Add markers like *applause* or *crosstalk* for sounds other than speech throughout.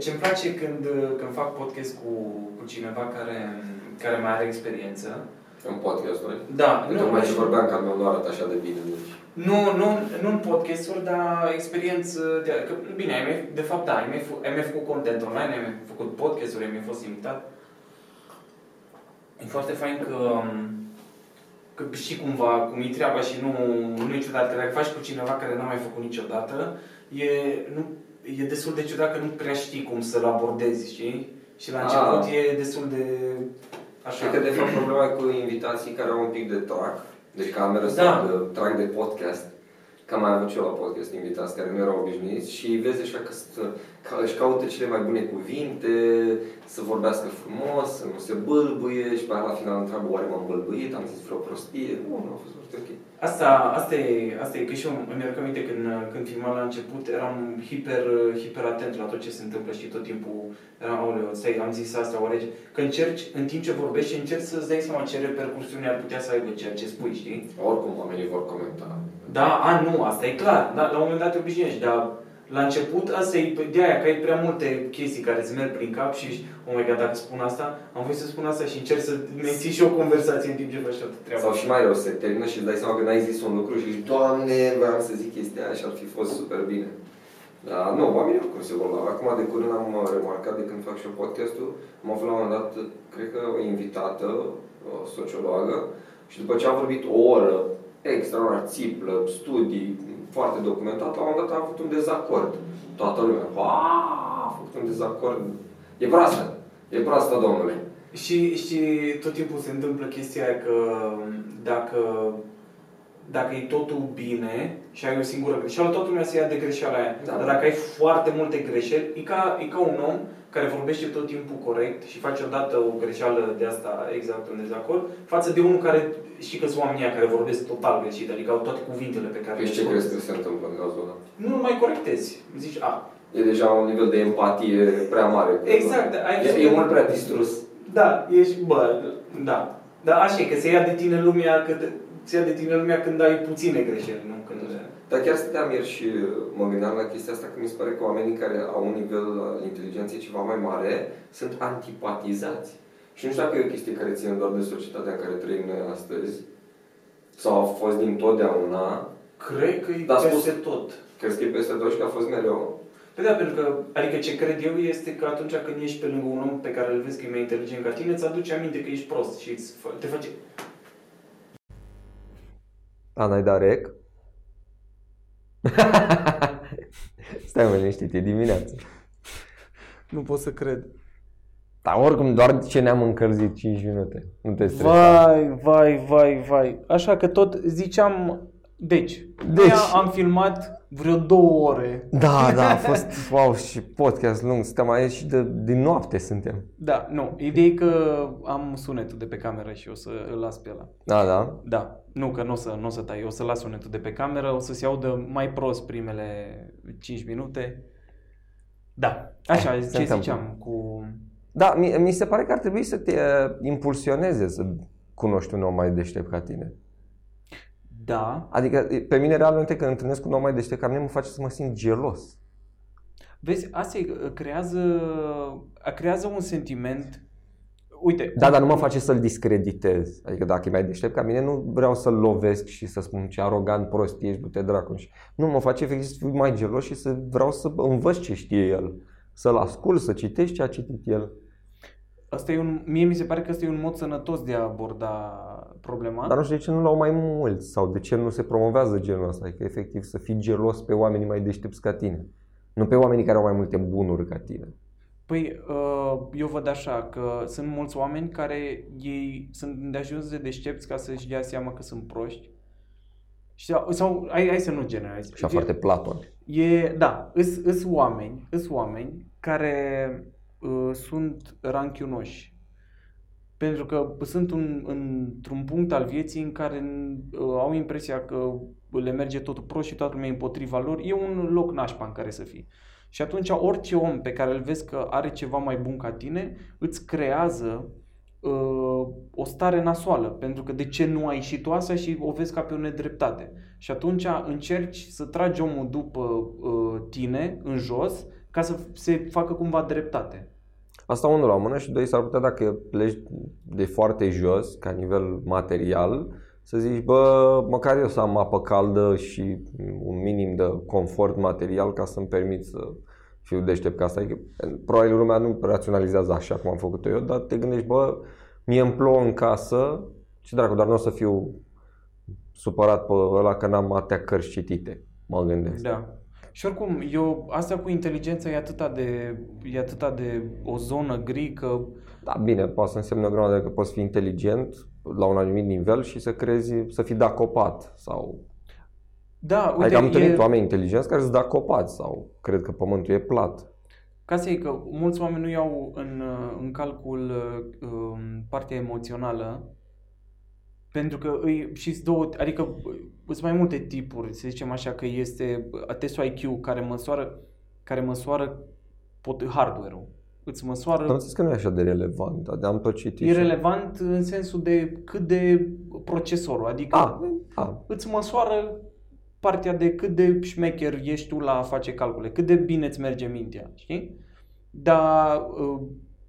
Salut! Ce, ce îmi place când, când fac podcast cu, cu cineva care, care mai are experiență. În podcast, noi? Da. Nu, mai ce vorbeam că meu nu arată așa de bine. Deci. Nu, nu, nu în podcasturi, dar experiență de... Că, bine, ai mai, de fapt, da, ai mai, ai mai făcut content online, ai mai făcut podcasturi, ai mai fost invitat. E foarte fain că, că știi cumva cum e treaba și nu, nu e ciudat. Că dacă faci cu cineva care n-a mai făcut niciodată, e, nu, e destul de ciudat că nu prea știi cum să-l abordezi, știi? Și la Ah. început e destul de... Așa. Cred că de fapt problema e cu invitații care au un pic de trac, deci cameră Da. sau de trac de podcast. Că am mai avut și eu la podcast invitați care nu erau obișnuiți și vezi așa că stă, ca, își caută cele mai bune cuvinte, să vorbească frumos, să nu se bâlbâie și pe aia la final întreabă oare m-am bâlbâit, am zis vreo prostie. Nu, nu a fost foarte ok. Asta, asta, e, asta e că și eu îmi aduc aminte când, când filmam la început, eram hiper, hiper atent la tot ce se întâmplă și tot timpul eram, aoleu, stai, am zis asta, oare, că încerci, în timp ce vorbești, încerci să-ți dai seama ce repercursiuni ar putea să aibă ceea ce spui, știi? Oricum oamenii vor comenta. Da, a, nu, asta e clar, da, la un moment dat te obișnuiești, dar la început, asta e de aia, că ai prea multe chestii care îți merg prin cap și ești, oh my god, dacă spun asta, am voie să spun asta și încerci să menții și o conversație în timp ce faci toată treaba. Sau și mai rău, se termină și îți dai seama că n-ai zis un lucru și zici, Doamne, vreau să zic chestia aia și ar fi fost super bine. Da, nu, oamenii oricum se vor lua. Acum de curând am uh, remarcat de când fac și eu podcastul, am avut la un moment dat, cred că o invitată, o sociologă, și după ce am vorbit o oră, extraordinar, țiplă, studii, foarte documentat, la un moment dat a avut un dezacord. Toată lumea, "Aaa, a făcut un dezacord. E proastă, e proastă, domnule. Și, și tot timpul se întâmplă chestia aia că dacă, dacă e totul bine și ai o singură greșeală, toată lumea se ia de greșeala aia. Da. Dar dacă ai foarte multe greșeli, e ca, e ca un om care vorbește tot timpul corect și face odată o greșeală de asta exact un dezacord, față de unul care, și că sunt oamenii ăia care vorbesc total greșit, adică au toate cuvintele pe care Păi le ce spun. crezi că se întâmplă în cazul ăla? Nu mai corectezi. Zici, a, E deja un nivel de empatie prea mare. Exact, ai E, văzut e că- mult prea distrus. Da, ești, bă, da. Dar așa e, că se ia de tine lumea, că te, se ia de tine lumea când ai puține greșeli, nu când... Dar chiar stăteam ieri și mă gândeam la chestia asta că mi se pare că oamenii care au un nivel al inteligenței ceva mai mare sunt antipatizați. Și nu știu dacă e o chestie care ține doar de societatea în care trăim noi astăzi, sau a fost din totdeauna, Cred că e Dar a peste spus- tot. crezi că e peste tot și că a fost mereu. Păi da, pentru că, adică ce cred eu este că atunci când ești pe lângă un om pe care îl vezi că e mai inteligent ca tine, îți aduce aminte că ești prost și îți fă- te face... Ana, ai dat rec? *laughs* Stai mă liniștit, e dimineață. Nu pot să cred. Dar oricum, doar ce ne-am încălzit 5 minute. Nu te stresa. Vai, vai, vai, vai. Așa că tot ziceam... Deci, Deci. deci. am filmat vreo două ore. Da, *laughs* da, a fost, wow, și podcast lung. Suntem aici și de, din noapte suntem. Da, nu. Ideea e că am sunetul de pe cameră și o să îl las pe ăla. Da, da. Da, nu că nu o să, nu o să tai, o să las sunetul de pe cameră, o să se audă mai prost primele 5 minute. Da, așa, Se ce întâmplă. ziceam cu... Da, mi, mi se pare că ar trebui să te uh, impulsioneze să cunoști un om mai deștept ca tine. Da, Adică pe mine realmente când întâlnesc un om mai deștept ca mine mă face să mă simt gelos. vezi, asta e, creează, creează un sentiment... Uite, Da, dar nu mă face să-l discreditez. Adică dacă e mai deștept ca mine, nu vreau să-l lovesc și să spun ce arogant prost ești, du-te dracu. Și- Nu, mă face efectiv să fiu mai gelos și să vreau să învăț ce știe el. Să-l ascult, să citești ce a citit el. Asta e un, mie mi se pare că asta e un mod sănătos de a aborda problema. Dar nu știu de ce nu l-au mai mulți sau de ce nu se promovează genul ăsta. Adică efectiv să fii gelos pe oamenii mai deștepți ca tine. Nu pe oamenii care au mai multe bunuri ca tine. Păi, uh, eu văd așa, că sunt mulți oameni care ei sunt de ajuns de deștepți ca să-și dea seama că sunt proști. Sau, sau hai, hai să nu generalizez. Și foarte Platon. E, da, îs, îs oameni, îs oameni care uh, sunt ranchiunoși. Pentru că sunt un, într-un punct al vieții în care uh, au impresia că le merge totul prost și toată lumea e împotriva lor. E un loc nașpa în care să fii. Și atunci orice om pe care îl vezi că are ceva mai bun ca tine, îți creează uh, o stare nasoală, pentru că de ce nu ai și tu asta și o vezi ca pe o nedreptate. Și atunci încerci să tragi omul după uh, tine în jos ca să se facă cumva dreptate. Asta unul la mână și doi s-ar putea dacă pleci de foarte jos, ca nivel material, să zici, bă, măcar eu să am apă caldă și un minim de confort material ca să-mi permit să fiu deștept ca asta. Adică, probabil lumea nu raționalizează așa cum am făcut eu, dar te gândești, bă, mie îmi plouă în casă, ce dracu, dar nu o să fiu supărat pe ăla că n-am atâtea cărți citite, mă gândesc. Da. Și oricum, eu, asta cu inteligența e atâta de, e atâta de o zonă gri că Da, bine, poate să însemne o grămadă că poți fi inteligent la un anumit nivel și să crezi, să fii dacopat sau... Da, Uite, uite, adică am e, întâlnit oameni inteligenți care sunt dacopați sau cred că pământul e plat. ca să zic că mulți oameni nu iau în, în calcul uh, um, partea emoțională pentru că îi, și două, adică sunt mai multe tipuri, să zicem așa, că este testul IQ care măsoară, care măsoară pot, hardware-ul. Îți măsoară Dar nu că nu e așa de relevant, dar am tot citit. E și- relevant în sensul de cât de procesorul, adică A, a, îți măsoară partea de cât de șmecher ești tu la a face calcule, cât de bine îți merge mintea, știi? Dar uh,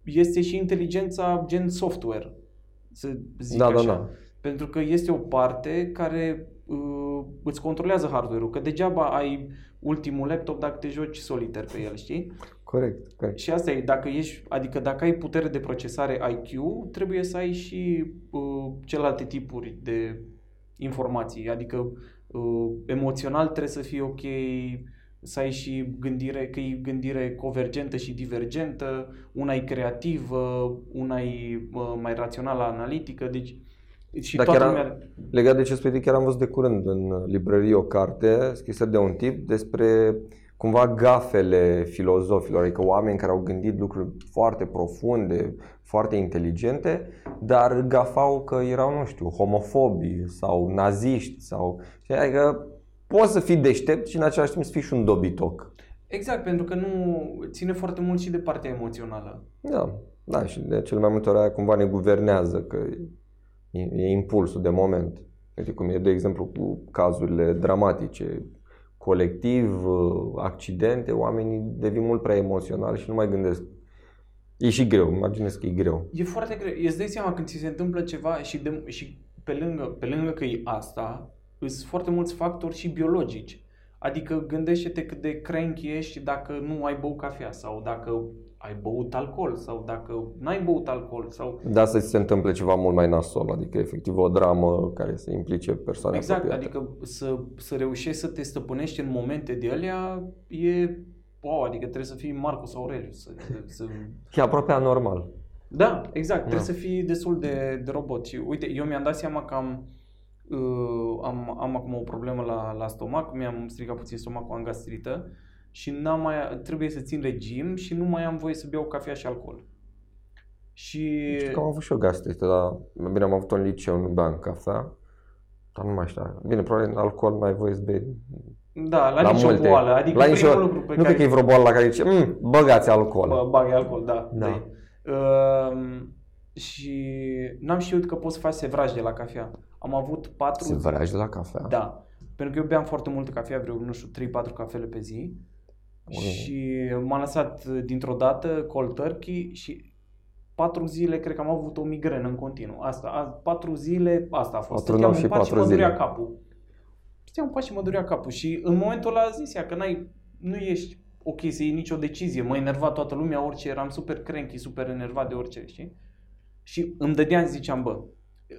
este și inteligența gen software, să zic da, da, așa. da. Pentru că este o parte care uh, îți controlează hardware-ul, că degeaba ai ultimul laptop dacă te joci solitaire pe el, știi? *laughs* Corect, corect. Și asta e, dacă ești, adică dacă ai putere de procesare IQ, trebuie să ai și uh, celelalte tipuri de informații, adică uh, emoțional trebuie să fie ok, să ai și gândire, că e gândire convergentă și divergentă, una e creativă, una e uh, mai rațională, analitică, deci și Dacă toată era- lumea... Legat de ce spui, chiar am văzut de curând în librărie o carte scrisă de un tip despre cumva gafele filozofilor, adică oameni care au gândit lucruri foarte profunde, foarte inteligente, dar gafau că erau, nu știu, homofobi sau naziști sau... Adică poți să fii deștept și în același timp să fii și un dobitoc. Exact, pentru că nu ține foarte mult și de partea emoțională. Da, da, și de cele mai multe ori aia cumva ne guvernează, că e, e impulsul de moment. Uite cum e, de exemplu, cu cazurile dramatice, colectiv, accidente, oamenii devin mult prea emoționali și nu mai gândesc. E și greu, imaginez că e greu. E foarte greu. Îți dai seama când ți se întâmplă ceva și, de, și pe, lângă, pe lângă că e asta, sunt foarte mulți factori și biologici. Adică gândește-te cât de cranky ești dacă nu ai băut cafea sau dacă ai băut alcool sau dacă n-ai băut alcool sau... Da, să ți se întâmple ceva mult mai nasol, adică efectiv o dramă care să implice persoane Exact, apropiate. adică să, să reușești să te stăpânești în momente de alea e... Wow, adică trebuie să fii Marcus Aurelius. Să, să, *laughs* E aproape anormal. Da, exact. Da. Trebuie să fii destul de, de robot. Și uite, eu mi-am dat seama că am, uh, am, am acum o problemă la, la stomac, mi-am stricat puțin stomacul, am gastrită și n-am mai, trebuie să țin regim și nu mai am voie să beau cafea și alcool. Și Știu că am avut și eu gastrită, dar bine, am avut-o în liceu, nu beam cafea. Dar nu mai știu. Bine, probabil în alcool mai ai voie să bei. da, la, la nicio boală, adică la primul nicio, lucru pe nu care cred că e vreo boală la care zice, "Mm, băgați alcool. Bă, bagă alcool, da. Da. da. Uh, și n-am știut că poți să faci sevraj de la cafea. Am avut patru Se vraj de la cafea. Da. Pentru că eu beam foarte multă cafea, vreo, nu știu, 3-4 cafele pe zi. Mm. Și m-am lăsat dintr-o dată cold turkey și patru zile cred că am avut o migrenă în continuu. Asta, a, patru zile, asta a fost. Patru Stăteam nopți în și pat și patru mă durea zile. capul. Stăteam în pat și mă durea capul. Și în momentul ăla zis ea că n-ai, nu ești ok să iei nicio decizie. Mă enerva toată lumea, orice, eram super cranky, super enervat de orice, știi? Și îmi dădeam, ziceam, bă,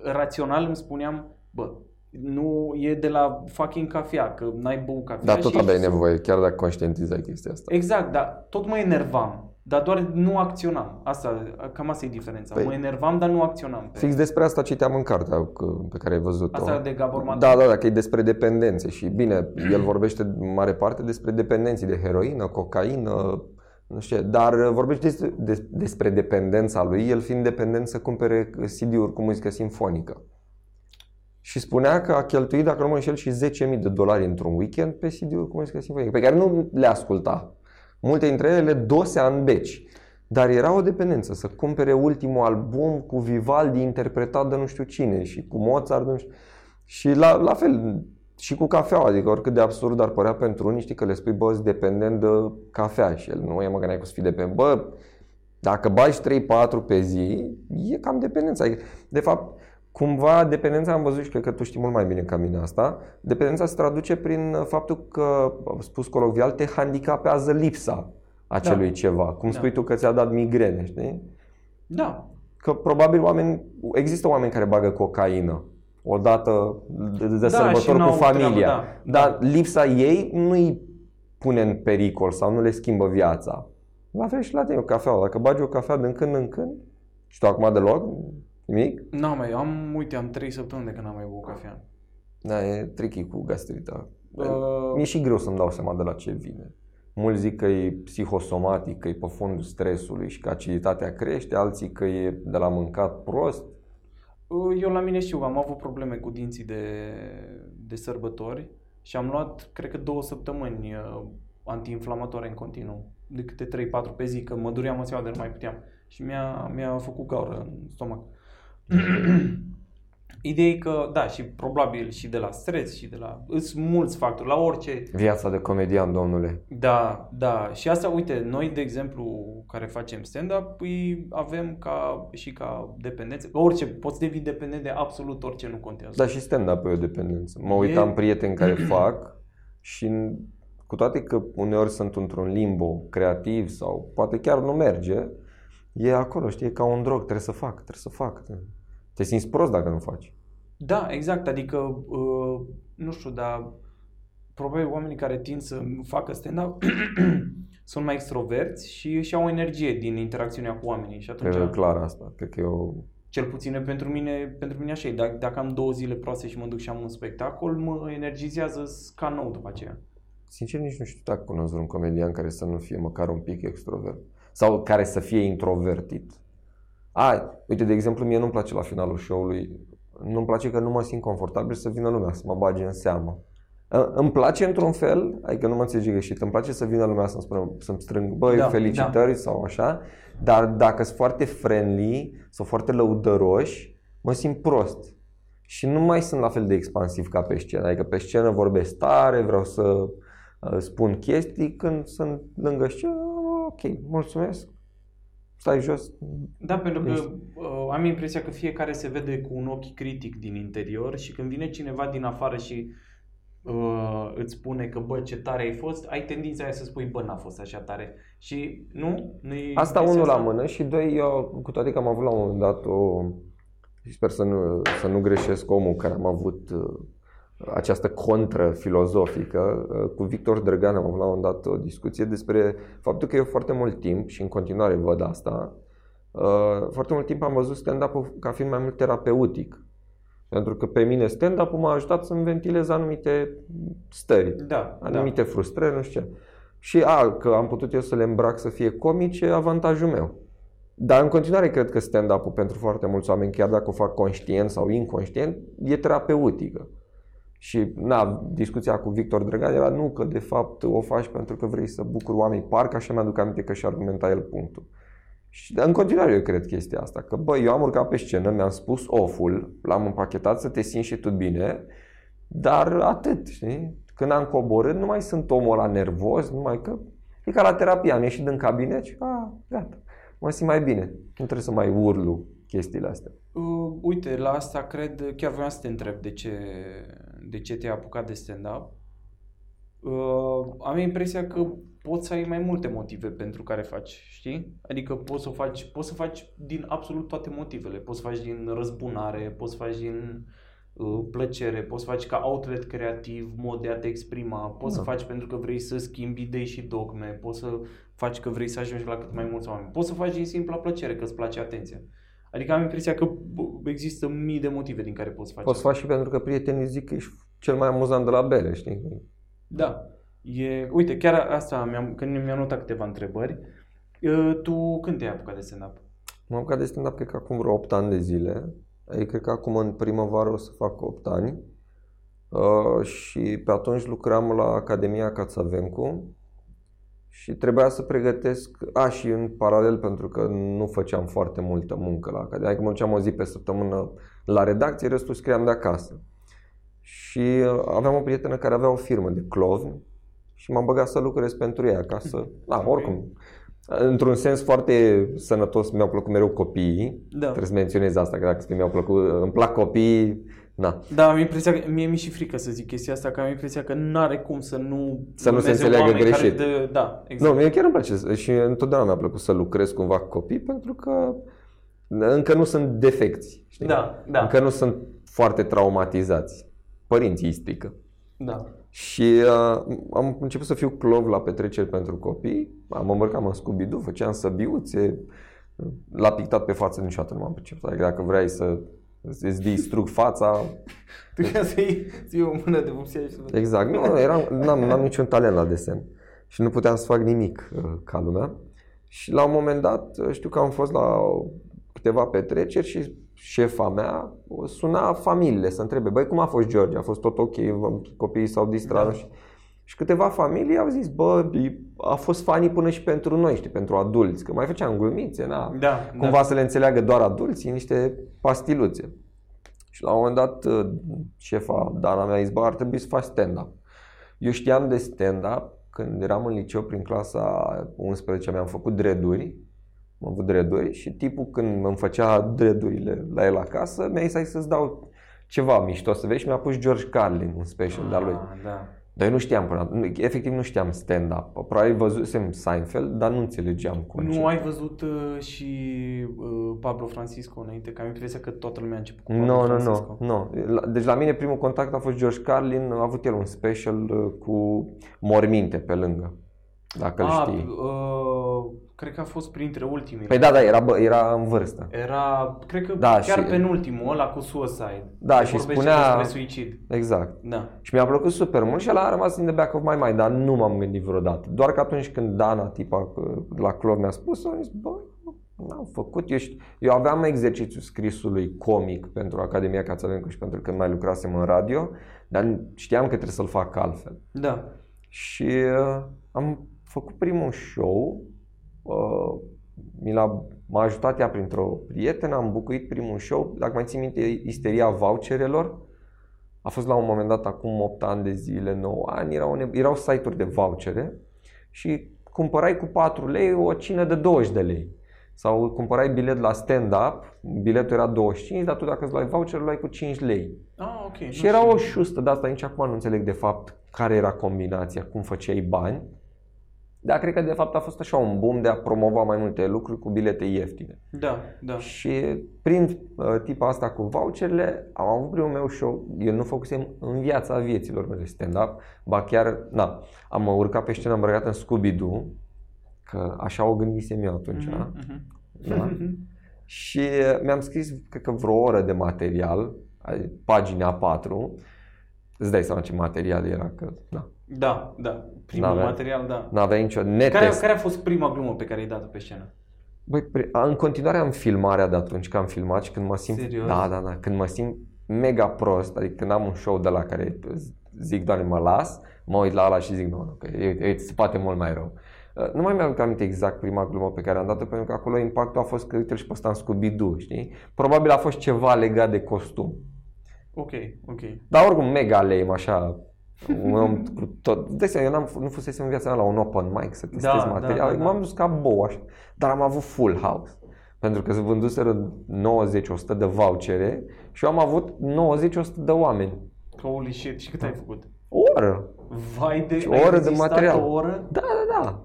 rațional îmi spuneam, bă, nu e de la fucking cafea, că n-ai băut cafea. Dar tot și aveai ești- nevoie, chiar dacă conștientizai chestia asta. Exact, dar tot mă enervam, dar doar nu acționam. Asta, cam asta e diferența. Păi- mă enervam, dar nu acționam. Pe... Fix despre asta citeam în cartea că- pe care ai văzut-o. Asta de Gabor Mate. Da, da, da, că e despre dependențe și bine, el vorbește în mare parte despre dependenții de heroină, cocaină, nu știu, dar vorbește des, des, despre dependența lui, el fiind dependent să cumpere CD-uri cu muzică simfonică. Și spunea că a cheltuit, dacă nu mă înșel, și 10.000 de dolari într-un weekend pe CD-uri cu muzică simfonică, pe care nu le asculta. Multe dintre ele dosea în beci. Dar era o dependență să cumpere ultimul album cu Vivaldi interpretat de nu știu cine și cu Mozart, nu știu. Și la, la fel și cu cafeaua, adică oricât de absurd ar părea pentru unii, știi că le spui, bă, dependent de cafea și el nu e mă gândeai cu să fii dependent. Bă, dacă bagi 3-4 pe zi, e cam dependența. Adică, de fapt, cumva dependența, am văzut și cred că tu știi mult mai bine ca mine asta, dependența se traduce prin faptul că, spus colocvial, te handicapează lipsa acelui da. ceva. Cum da. spui tu că ți-a dat migrene, știi? Da. Că probabil oameni, există oameni care bagă cocaină o dată de, de Da, sărbători și cu n-au familia. treabă, da. Dar lipsa ei nu îi pune în pericol sau nu le schimbă viața. La fel și la tine, o cafea. Dacă bagi o cafea din când în când, și tu acum deloc, nimic, N-am mai, am, uite, am 3 săptămâni de când n-am mai băut cafea. da, e tricky cu gastrita. Uh, Mi-e și greu să-mi dau seama de la ce vine. Mulți zic că e psihosomatic, că e pe fondul stresului și că aciditatea crește, alții că e de la mâncat prost. Eu la mine știu, am avut probleme cu dinții de, de sărbători și am luat, cred că două săptămâni uh, antiinflamatoare în continuu, de câte 3-4 pe zi, că mă duream în ziua de nu mai puteam și mi-a, mi-a făcut gaură în stomac. *clears throat* Ideea e că, da, și probabil și de la stres și de la... Sunt mulți factori, la orice Viața de comedian, domnule. Da, da. Și asta, uite, noi, de exemplu, care facem stand-up, îi avem ca și ca dependență. Orice, poți devii dependent de absolut orice, nu contează. Dar și stand-up e o dependență. Mă uitam E- prieteni care *clears throat* fac și în- cu toate că uneori sunt într-un limbo creativ sau poate chiar nu merge, e acolo, știi, e ca un drog, trebuie să fac, trebuie să fac. Te simți prost dacă nu faci. Da, exact. Adică, uh, nu știu, dar probabil oamenii care tind să facă stand-up *clears throat* sunt mai extroverți și își au energie din interacțiunea cu oamenii. Și atunci, Cred că e clar asta. Cred că e o... cel puțin pentru mine, pentru mine așa e. Dacă, dacă am două zile proaste și mă duc și am un spectacol, mă energizează ca nou după aceea. Sincer, nici nu știu dacă cunosc vreun comedian care să nu fie măcar un pic extrovert. Sau care să fie introvertit. A, uite, de exemplu, mie nu-mi place la finalul show-ului, nu-mi place că nu mă simt confortabil să vină lumea, să mă bage în seamă. Ă, Îmi place într-un fel, adică nu mă înțelegi greșit, îmi place să vină lumea să-mi spună, să-mi strâng, băi, Da, felicitări sau așa, dar dacă sunt foarte friendly sau foarte lăudăroși, mă simt prost. Și nu mai sunt la fel de expansiv ca pe scenă, adică pe scenă vorbesc tare, vreau să uh, spun chestii, când sunt lângă scenă, ok, mulțumesc, stai jos. Da, pentru că Ești- uh, am impresia că fiecare se vede cu un ochi critic din interior și când vine cineva din afară și uh, îți spune că bă, ce tare ai fost, ai tendința aia să spui bă, n-a fost așa tare. Și nu? Nu-i Asta impresia unul la asta? mână și doi, eu, cu toate că am avut la un moment dat o, și sper să nu, să nu greșesc omul care am avut uh, această contră filozofică, uh, cu Victor Drăgan am avut la un moment dat o discuție despre faptul că eu foarte mult timp și în continuare văd asta, uh, foarte mult timp am văzut stand-up-ul ca fiind mai mult terapeutic. Pentru că pe mine stand-up-ul m-a ajutat să-mi ventilez anumite stări Da, da. anumite frustrări, nu știu ce. Și a, că am putut eu să le îmbrac să fie comice, avantajul meu. Dar în continuare cred că stand-up-ul pentru foarte mulți oameni, chiar dacă o fac conștient sau inconștient, e terapeutică. Și na, discuția cu Victor Drăgan era nu că de fapt o faci pentru că vrei să bucuri oamenii. Parcă așa mi-aduc aminte că și argumenta el punctul. Și în continuare eu cred chestia asta, că bă, eu am urcat pe scenă, mi-am spus oful, l-am împachetat să te simți și tu bine, dar atât, știi? Când am coborât, nu mai sunt omul ăla nervos, numai că e ca la terapie, am ieșit din cabinet și a, gata, mă simt mai bine. Nu trebuie să mai urlu chestiile astea. Uh, uite, la asta cred, chiar vreau să te întreb de ce, de ce te-ai apucat de stand-up. Uh, am impresia că poți să ai mai multe motive pentru care faci, știi? Adică poți să o faci, poți să faci din absolut toate motivele. Poți să faci din răzbunare, poți să faci din uh, plăcere, poți să faci ca outlet creativ, mod de a te exprima, poți Da. să faci pentru că vrei să schimbi idei și dogme, poți să faci că vrei să ajungi la cât mai mulți oameni, poți să faci din simpla plăcere, că îți place atenția. Adică am impresia că bă, există mii de motive din care poți face Poți să asta. faci și pentru că prietenii zic că ești cel mai amuzant de la bere, știi? Da. E, uite, chiar asta, mi-am, când mi-am notat câteva întrebări, uh, tu când te-ai apucat de stand-up? M-am apucat de stand-up cred că acum vreo 8 ani de zile. Adică cred că acum în primăvară o să fac 8 ani. Uh, și pe atunci lucram la Academia Cațavencu și trebuia să pregătesc, a, și în paralel pentru că nu făceam foarte multă muncă la academie, adică mă duceam o zi pe săptămână la redacție, restul scriam de acasă. Și uh, aveam o prietenă care avea o firmă de clovni și m-am băgat să lucrez pentru ea ca să, *laughs* da, oricum, într-un sens foarte sănătos mi-au plăcut mereu copiii, Da. trebuie să menționez asta, că dacă spui mi-au plăcut, îmi plac copiii, na, Da, am impresia că, mie mi și frică să zic chestia asta, că am impresia că nu are cum să nu Să nu se urmeze înțeleagă oameni greșit. Care de, da, exact. Nu, mie chiar îmi place și întotdeauna mi-a plăcut să lucrez cumva cu copii pentru că încă nu sunt defecți. Știi? Da, da. Încă nu sunt foarte traumatizați. Părinții îi strică. Da. Și uh, am început să fiu clov la petreceri pentru copii. Am îmbrăcam în scooby făceam săbiuțe. L-a pictat pe față niciodată nu m-am priceput. Adică dacă vrei să îți distrug fața, *laughs* Tu ca să iei, să iei o mână de vopsea și să Exact. Nu, eram, n-am, n-am niciun talent la desen și nu puteam să fac nimic uh, ca lumea. Și la un moment dat uh, știu că am fost la câteva petreceri și șefa mea suna familiile să întrebe, băi, cum a fost George? A fost tot ok? Copiii s-au distrat? Da. Și, și câteva familii au zis, bă, e- a fost funny până și pentru noi, știi, pentru adulți, că mai făceam glumițe, na, Da, cumva da. să le înțeleagă doar adulții niște pastiluțe. Și la un moment dat uh, șefa Dana mi-a zis, bă, ar trebui să faci stand-up. Eu știam de stand-up când eram în liceu prin clasa 11 mi-am făcut dreaduri, am avut dreaduri și tipul când îmi făcea dreadurile la el acasă, mi-a zis hai să-ți dau ceva mișto să vezi și mi-a pus George Carlin, un special de-al lui. Ah, Da. Dar eu nu știam până, nu- efectiv nu știam stand-up. Probabil văzusem Seinfeld, dar nu înțelegeam conceptul. Nu ai văzut uh, și uh, Pablo Francisco înainte? Că am impresia că toată lumea a început cu Nu, Pablo nu, Francisco. nu, nu. La- Deci la mine primul contact a fost George Carlin, a avut el un special uh, cu morminte pe lângă, dacă îl Ah, știi. uh, cred că a fost printre ultimii. Păi da, da, era, bă, era în vârstă. Era, cred că Da, chiar și- penultimul, ăla cu Suicide. Da, Că și vorbește spunea- despre suicid. Exact. Da. Și mi-a plăcut super mult și ăla a rămas în the back of my mind, dar nu m-am gândit vreodată. Doar că atunci când Dana, tipa uh, la club mi-a spus, am zis, bă, nu, n-am făcut. Eu, șt- eu aveam exercițiul scrisului comic pentru Academia Cațavencu și pentru că mai lucrasem în radio, dar știam că trebuie să-l fac altfel. Da. Și uh, am făcut primul show, uh, mi l-a, m-a ajutat ea printr-o prietenă, am bucuit primul show, dacă mai țin minte, isteria voucherelor, a fost la un moment dat, acum 8 ani de zile, 9 ani, erau, ne- erau site-uri de vouchere și cumpărai cu 4 lei o cină de 20 de lei. Sau cumpărai bilet la stand-up, biletul era 25, dar tu dacă îți luai voucher, îl luai cu 5 lei. Ah, ok. Și era o șustă de asta, nici acum nu înțeleg de fapt care era combinația, cum făceai bani. Dar cred că de fapt a fost așa un boom de a promova mai multe lucruri cu bilete ieftine. Da, da. Și prin uh, tipa asta cu voucherele am avut primul meu show, eu nu făcusem în viața vieților mele stand-up, ba chiar, na, am urcat pe scenă îmbrăcat în Scooby-Doo, că așa o gândisem eu atunci, da? Mhm. Da? *laughs* Și mi-am scris, cred că vreo oră de material, ai- pagina 4. Îți dai seama ce material era, că na, Da, da. Primul N-avea- material, da. n-avea nicio Care, netest. care a fost prima glumă pe care ai dat-o pe scenă? Băi, pre- a- în continuare am filmarea de atunci când am filmat și când mă simt... Serios? Da, da, da. Când mă simt mega prost, adică când am un show de la care zic, doamne, mă las, mă uit la ăla și zic, nu, nu, că e, e, se poate mult mai rău. Uh, Nu mai mi-aduc aminte exact prima glumă pe care am dat-o, pentru că acolo impactul a fost că uite și pe ăsta în Scooby-Doo, știi? Probabil a fost ceva legat de costum. Ok, ok. Dar oricum mega lame, așa, un om cu tot. De seama, eu n-am, nu fusesem în viața mea la un open mic să testez Da, da, material. da, da. M-am dus ca bou, așa. Dar am avut full house. Pentru că se vânduseră 90-100 de vouchere și eu am avut 90-100 de oameni. Holy shit. Și cât ai făcut? O oră. Vai de... Și o ai oră de rezistat material. o oră? Da, da, da.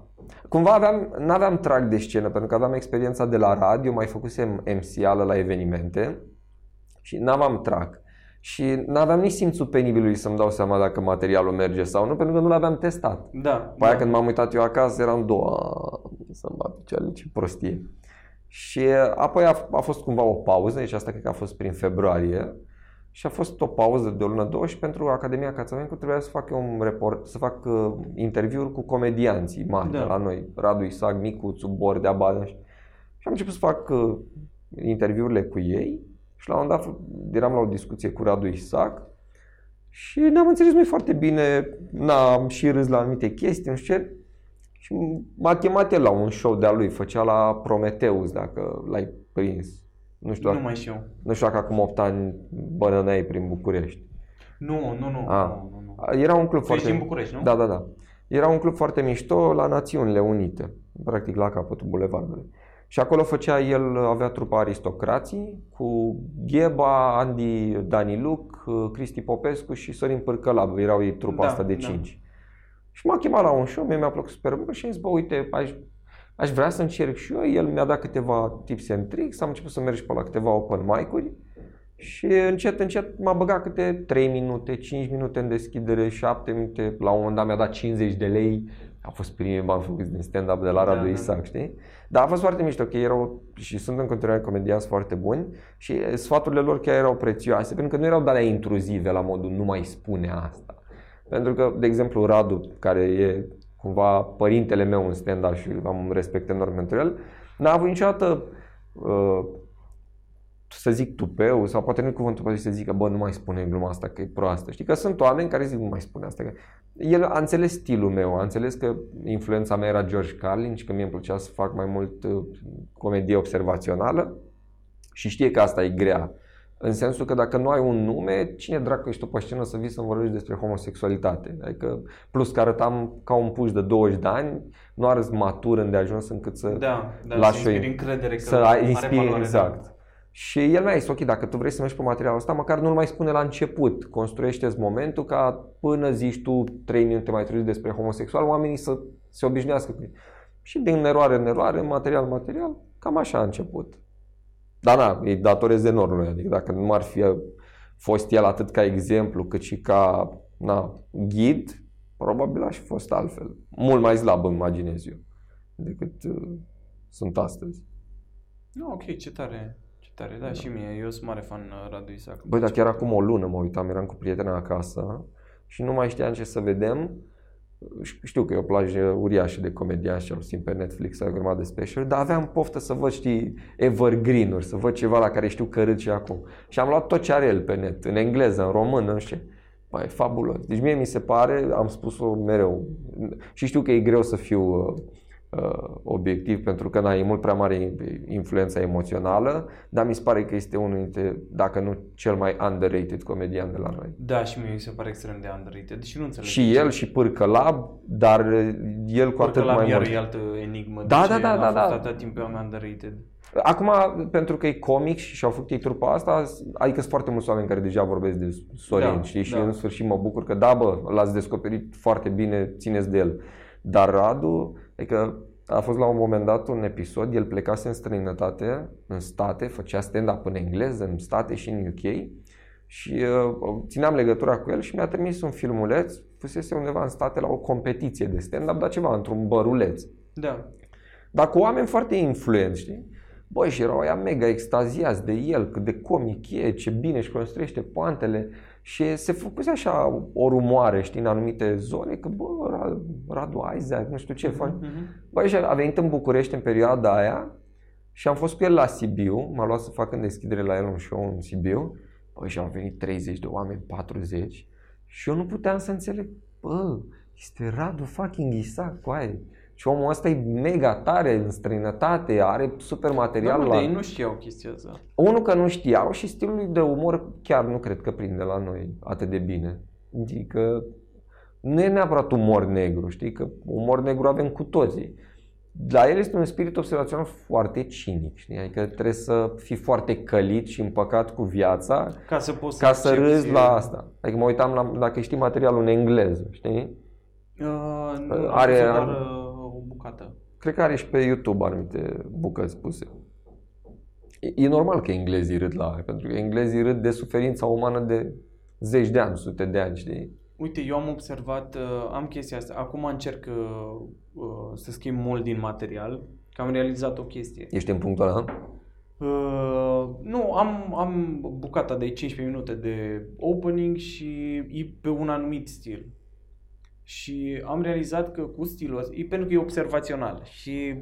Cumva aveam, n-aveam trag de scenă, pentru că aveam experiența de la radio, mai făcusem MC-ală la evenimente și n-aveam trag. Și n-aveam nici simțul penibilului să-mi dau seama dacă materialul merge sau nu, pentru că nu l-aveam testat. Da. După aia da. când m-am uitat eu acasă, eram două, să-mi bat picioarele, ce prostie. Și uh, apoi a, a fost cumva o pauză, deci asta cred că a fost prin februarie. Și a fost o pauză de o lună, două și pentru Academia Cațavencu trebuia să fac eu un report, să fac uh, interviuri cu comedianții mari Da. de la noi, Radu Isac, Micuțu, Bordea, Badea. Și și am început să fac uh, interviurile cu ei și la un moment dat eram la o discuție cu Radu Isac și ne-am înțeles noi foarte bine, n-am și râs la anumite chestii, nu știu ce. Și m-a chemat el la un show de-a lui, făcea la Prometheus, dacă l-ai prins. Nu știu, Nu dacă, mai știu. nu știu dacă acum 8 ani bănăneai prin București. Nu, nu, nu. Ah. nu, nu, nu. Era un club Tu ești foarte... din București, nu? Da, da, da. Era un club foarte mișto la Națiunile Unite, practic la capătul bulevardului. Și acolo făcea el, avea trupa Aristocrații cu Gheba, Andy Daniluc, Cristi Popescu și Sorin Pârcălab. Erau ei trupa Da, asta de da. cinci. Și m-a chemat la un show, mie mi-a plăcut super mult și am zis, bă, uite, aș, aș vrea să încerc și eu. El mi-a dat câteva tips and tricks, am început să merg și pe la câteva open mic-uri și încet, încet m-a băgat câte 3 minute, 5 minute în deschidere, 7 minute, la un moment dat mi-a dat 50 de lei. A fost primii bani făcuți din stand-up de la Da, Radu da. Isac, știi? Dar a fost foarte mișto, că ei erau și sunt în continuare comedianți foarte buni și eh, sfaturile lor chiar erau prețioase, pentru că nu erau de alea intruzive la modul nu mai spune asta. Pentru că, de exemplu, Radu, care e cumva părintele meu în stand-up și am un respect enorm pentru el, n-a avut niciodată uh, să zic tupeu sau poate nu cuvântul poate să zică bă nu mai spune gluma asta că e proastă. Știi că sunt oameni care zic nu mai spune asta. Că... El a înțeles stilul meu, a înțeles că influența mea era George Carlin și că mie îmi plăcea să fac mai mult uh, comedie observațională și știe că asta e grea. În sensul că dacă nu ai un nume, cine dracu ești tu pe scenă să vii să vorbești despre homosexualitate? Adică, plus că arătam ca un puș de 20 de ani, nu arăți matur îndeajuns încât să Da, da, Lași să eu- inspiri încredere că să are ai inspiri, valoare, exact. Da. Și el mi-a zis, ok, dacă tu vrei să mergi pe materialul ăsta, măcar nu-l mai spune la început. Construiește-ți momentul ca până zici tu 3 minute mai târziu despre homosexual, oamenii să se obișnuiască cu el. Și din eroare în eroare, material, material, cam așa a început. Dar na, îi datorez enorm lui, adică dacă nu ar fi fost el atât ca exemplu, cât și ca na, ghid, probabil aș fi fost altfel. Mult mai slab, îmi imaginez eu, decât uh, sunt astăzi. Nu, ok, ce tare. Ce tare, da, și mie. Eu sunt mare fan uh, Radu Isac. Băi, dar chiar acum o lună mă uitam, eram cu prietena acasă și nu mai știam ce să vedem. Știu că e o plajă uriașă de comedianți și au simt pe Netflix, au o grămadă de special, dar aveam poftă să văd, știi, evergreen-uri, să văd ceva la care știu că râd și acum. Și am luat tot ce are el pe net, în engleză, în română, nu știu. ce. Băi, e fabulos. Deci mie mi se pare, am spus-o mereu, și știu că e greu să fiu uh, uh, obiectiv pentru că na, e mult prea mare influența emoțională, dar mi se pare că este unul dintre, dacă nu cel mai underrated comedian de la noi. Da, și mie mi se pare extrem de underrated și nu înțeleg. Și el și Pârcălab, dar el cu atât la mai iar mult. e altă enigmă. Da, de da, ce da, a da, fost da. atâta timp pe oameni underrated. Acum, pentru că e comic și și-au făcut ei trupa asta, adică sunt foarte mulți oameni care deja vorbesc de Sorin, Da, știi? Și da. în sfârșit mă bucur că da, bă, l-ați descoperit foarte bine, țineți de el. Dar Radu, adică a fost la un moment dat un episod, el plecase în străinătate, în state, făcea stand-up în engleză, în state și în UK și uh, țineam legătura cu el și mi-a trimis un filmuleț, fusese undeva în state la o competiție de stand-up, dar ceva, într-un băruleț. Da. Dar cu oameni foarte influenți, știi? Băi, și erau aia mega extaziați de el, cât de comic e, ce bine își construiește poantele. Și se făcuse așa o rumoare, știi, în anumite zone, că bă, Ra- Radu Isaac, nu știu ce faci. Mhm. Băi, și a venit în București în perioada aia și am fost cu el la Sibiu, m-a luat să fac în deschidere la el un show în Sibiu. Băi, și au venit 30 de oameni, 40 și eu nu puteam să înțeleg, bă, este Radu fucking Isaac, coaie. Și omul ăsta e mega tare în străinătate, are super Da, material mă, la... dar ei nu știau chestia asta. Unul că nu știau și stilul lui de umor chiar nu cred că prinde la noi atât de bine. Adică nu e neapărat umor negru, știi? Că umor negru avem cu toții. La el este un spirit observațional foarte cinic, știi? Adică trebuie să fii foarte călit și împăcat cu viața Ca să poți ca să accepti- râzi la asta. Adică mă uitam la, dacă știi materialul în engleză, știi? Uh, nu, Are- are, doar are- uh, o bucată. Cred că are și pe YouTube anumite bucăți puse. E, e normal că englezii râd la aia, pentru că englezii râd de suferința umană de zeci de ani, sute de ani, știi? Uite, eu am observat, uh, am chestia asta. Acum încerc uh, uh, să schimb mult din material, că am realizat o chestie. Ești în punctul ăla? Uh, nu, am, am bucata de 15 minute de opening și e pe un anumit stil. Și am realizat că cu stilul ăsta, e pentru că e observațional și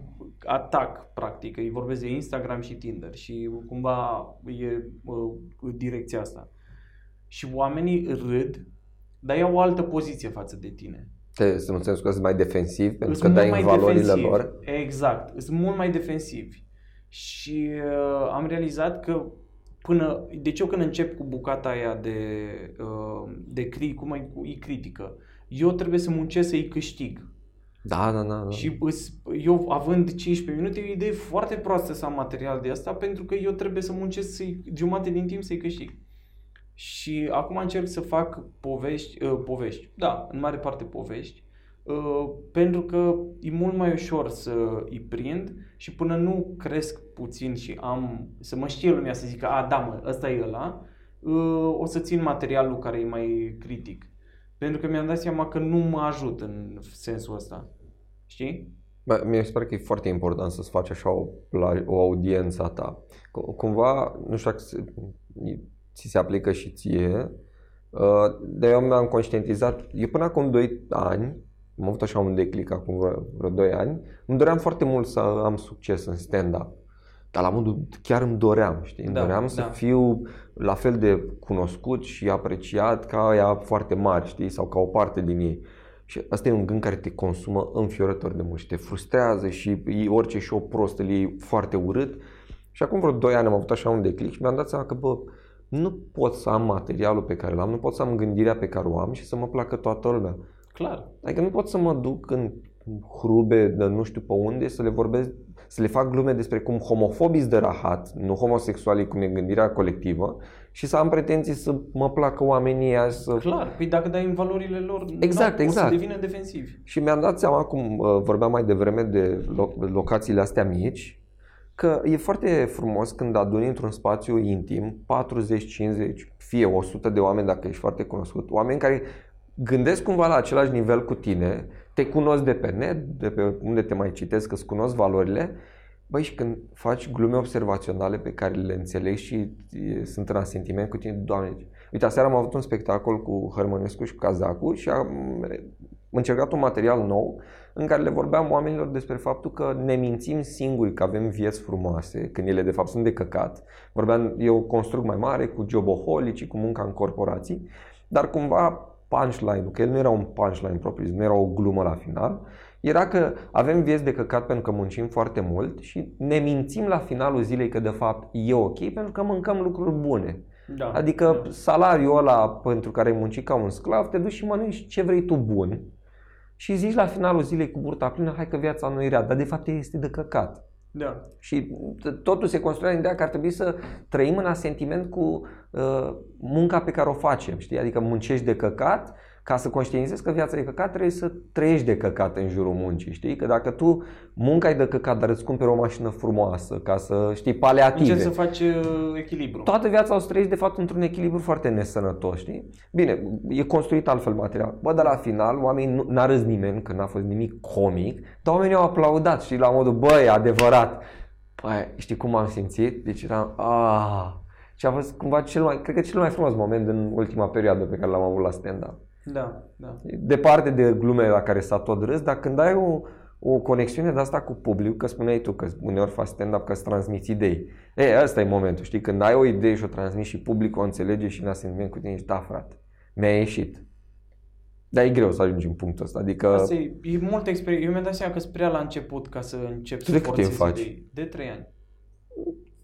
atac, practic, îi vorbesc de Instagram și Tinder și cumva e uh, direcția asta. Și oamenii râd, dar iau o altă poziție față de tine. Te, în sensul că sunt mai defensivi pentru Îs că mult dai în valorile defensivi. lor. Exact, sunt mult mai defensivi. Și uh, am realizat că până, deci eu când încep cu bucata aia de, uh, de cri, cum e, cu, e critică, eu trebuie să muncesc să-i câștig. Da, da, da. da. Și îs, eu, având 15 minute, e o idee foarte proastă să am material de asta, pentru că eu trebuie să muncesc să jumate din timp să-i câștig. Și acum încerc să fac povești, uh, povești, da, în mare parte povești, uh, pentru că e mult mai ușor să îi prind și până nu cresc puțin și am, să mă știe lumea să zică, a, da mă, ăsta e ăla, uh, o să țin materialul care e mai critic. Pentru că mi-am dat seama că nu mă ajut în sensul ăsta. Știi? Bă, mi se pare că e foarte important să-ți faci așa o, la, o audiență a ta. Cu- Cumva, nu știu dacă se, ți se aplică și ție, uh, dar eu mi-am conștientizat, eu până acum 2 ani, am avut așa un declic acum vreo, vreo 2 ani, îmi doream foarte mult să am succes în stand-up. Dar la modul chiar îmi doream, știi? Îmi Da, doream să da. fiu la fel de cunoscut și apreciat ca ea foarte mari, știi? Sau ca o parte din ei. Și asta e un gând care te consumă înfiorător de mult și te frustrează și e orice și o prostă îl iei foarte urât. Și acum vreo 2 ani am avut așa un declic și mi-am dat seama că, bă, nu pot să am materialul pe care l-am, nu pot să am gândirea pe care o am și să mă placă toată lumea. Clar. Adică nu pot să mă duc în hrube de nu știu pe unde să le vorbesc, să le fac glume despre cum homofobii sunt de rahat, nu homosexualii cum e gândirea colectivă și să am pretenții să mă placă oamenii ăia să... Clar. Păi dacă dai în valorile lor, Exact, nu, o exact. să devină defensivi. Și mi-am dat seama, cum uh, vorbeam mai devreme de lo- locațiile astea mici, că e foarte frumos când aduni într-un spațiu intim 40, 50, fie 100 de oameni dacă ești foarte cunoscut, oameni care gândesc cumva la același nivel cu tine, te cunosc de pe net, de pe unde te mai citesc, că îți cunosc valorile, Băi, și când faci glume observaționale pe care le înțelegi și e, sunt în asentiment cu tine, doamne, uite, aseară am avut un spectacol cu Hărmănescu și cu Cazacu și am încercat un material nou în care le vorbeam oamenilor despre faptul că ne mințim singuri că avem vieți frumoase, când ele de fapt sunt de căcat. Vorbeam, eu construc mai mare cu joboholicii, cu munca în corporații, dar cumva punchline-ul, că el nu era un punchline propriu, nu era o glumă la final, era că avem vieți de căcat pentru că muncim foarte mult și ne mințim la finalul zilei că de fapt e ok pentru că mâncăm lucruri bune. Da. Adică salariul ăla pentru care ai muncit ca un sclav, te duci și mănânci ce vrei tu bun și zici la finalul zilei cu burta plină, hai că viața nu e rea, dar de fapt este de căcat. Da. Și t- totul se construia în ideea că ar trebui să trăim în asentiment cu uh, munca pe care o facem, știi? Adică muncești de căcat, ca să conștientizezi că viața e căcat, trebuie să trăiești de căcat în jurul muncii, știi? Că dacă tu munca e de căcat, dar îți cumperi o mașină frumoasă, ca să știi paleative. Încerci să faci uh, echilibru. Toată viața o să trăiești de fapt într-un echilibru foarte nesănătos, știi? Bine, e construit altfel material. Bă, dar la final oamenii nu, n-a râs nimeni, că n-a fost nimic comic, dar oamenii au aplaudat și la modul, bă, e adevărat. Păi, știi cum am simțit? Deci eram, ah. Și a fost cumva cel mai, cred că cel mai frumos moment în ultima perioadă pe care l-am avut la stand-up. Da, da. Departe de glumele la care s-a tot râs, dar când ai o, o conexiune de asta cu public, că spuneai tu că uneori faci stand-up că îți transmiți idei. E, ăsta e momentul, știi? Când ai o idee și o transmiți și publicul o înțelege și în asentiment cu tine, ești, da, frate, mi-a ieșit. Dar e greu să ajungi în punctul ăsta, adică... Asta e, e multă experiență. Eu mi-am dat seama că sunt prea la început ca să încep Tu să de cât timp forțez faci? idei. De trei ani.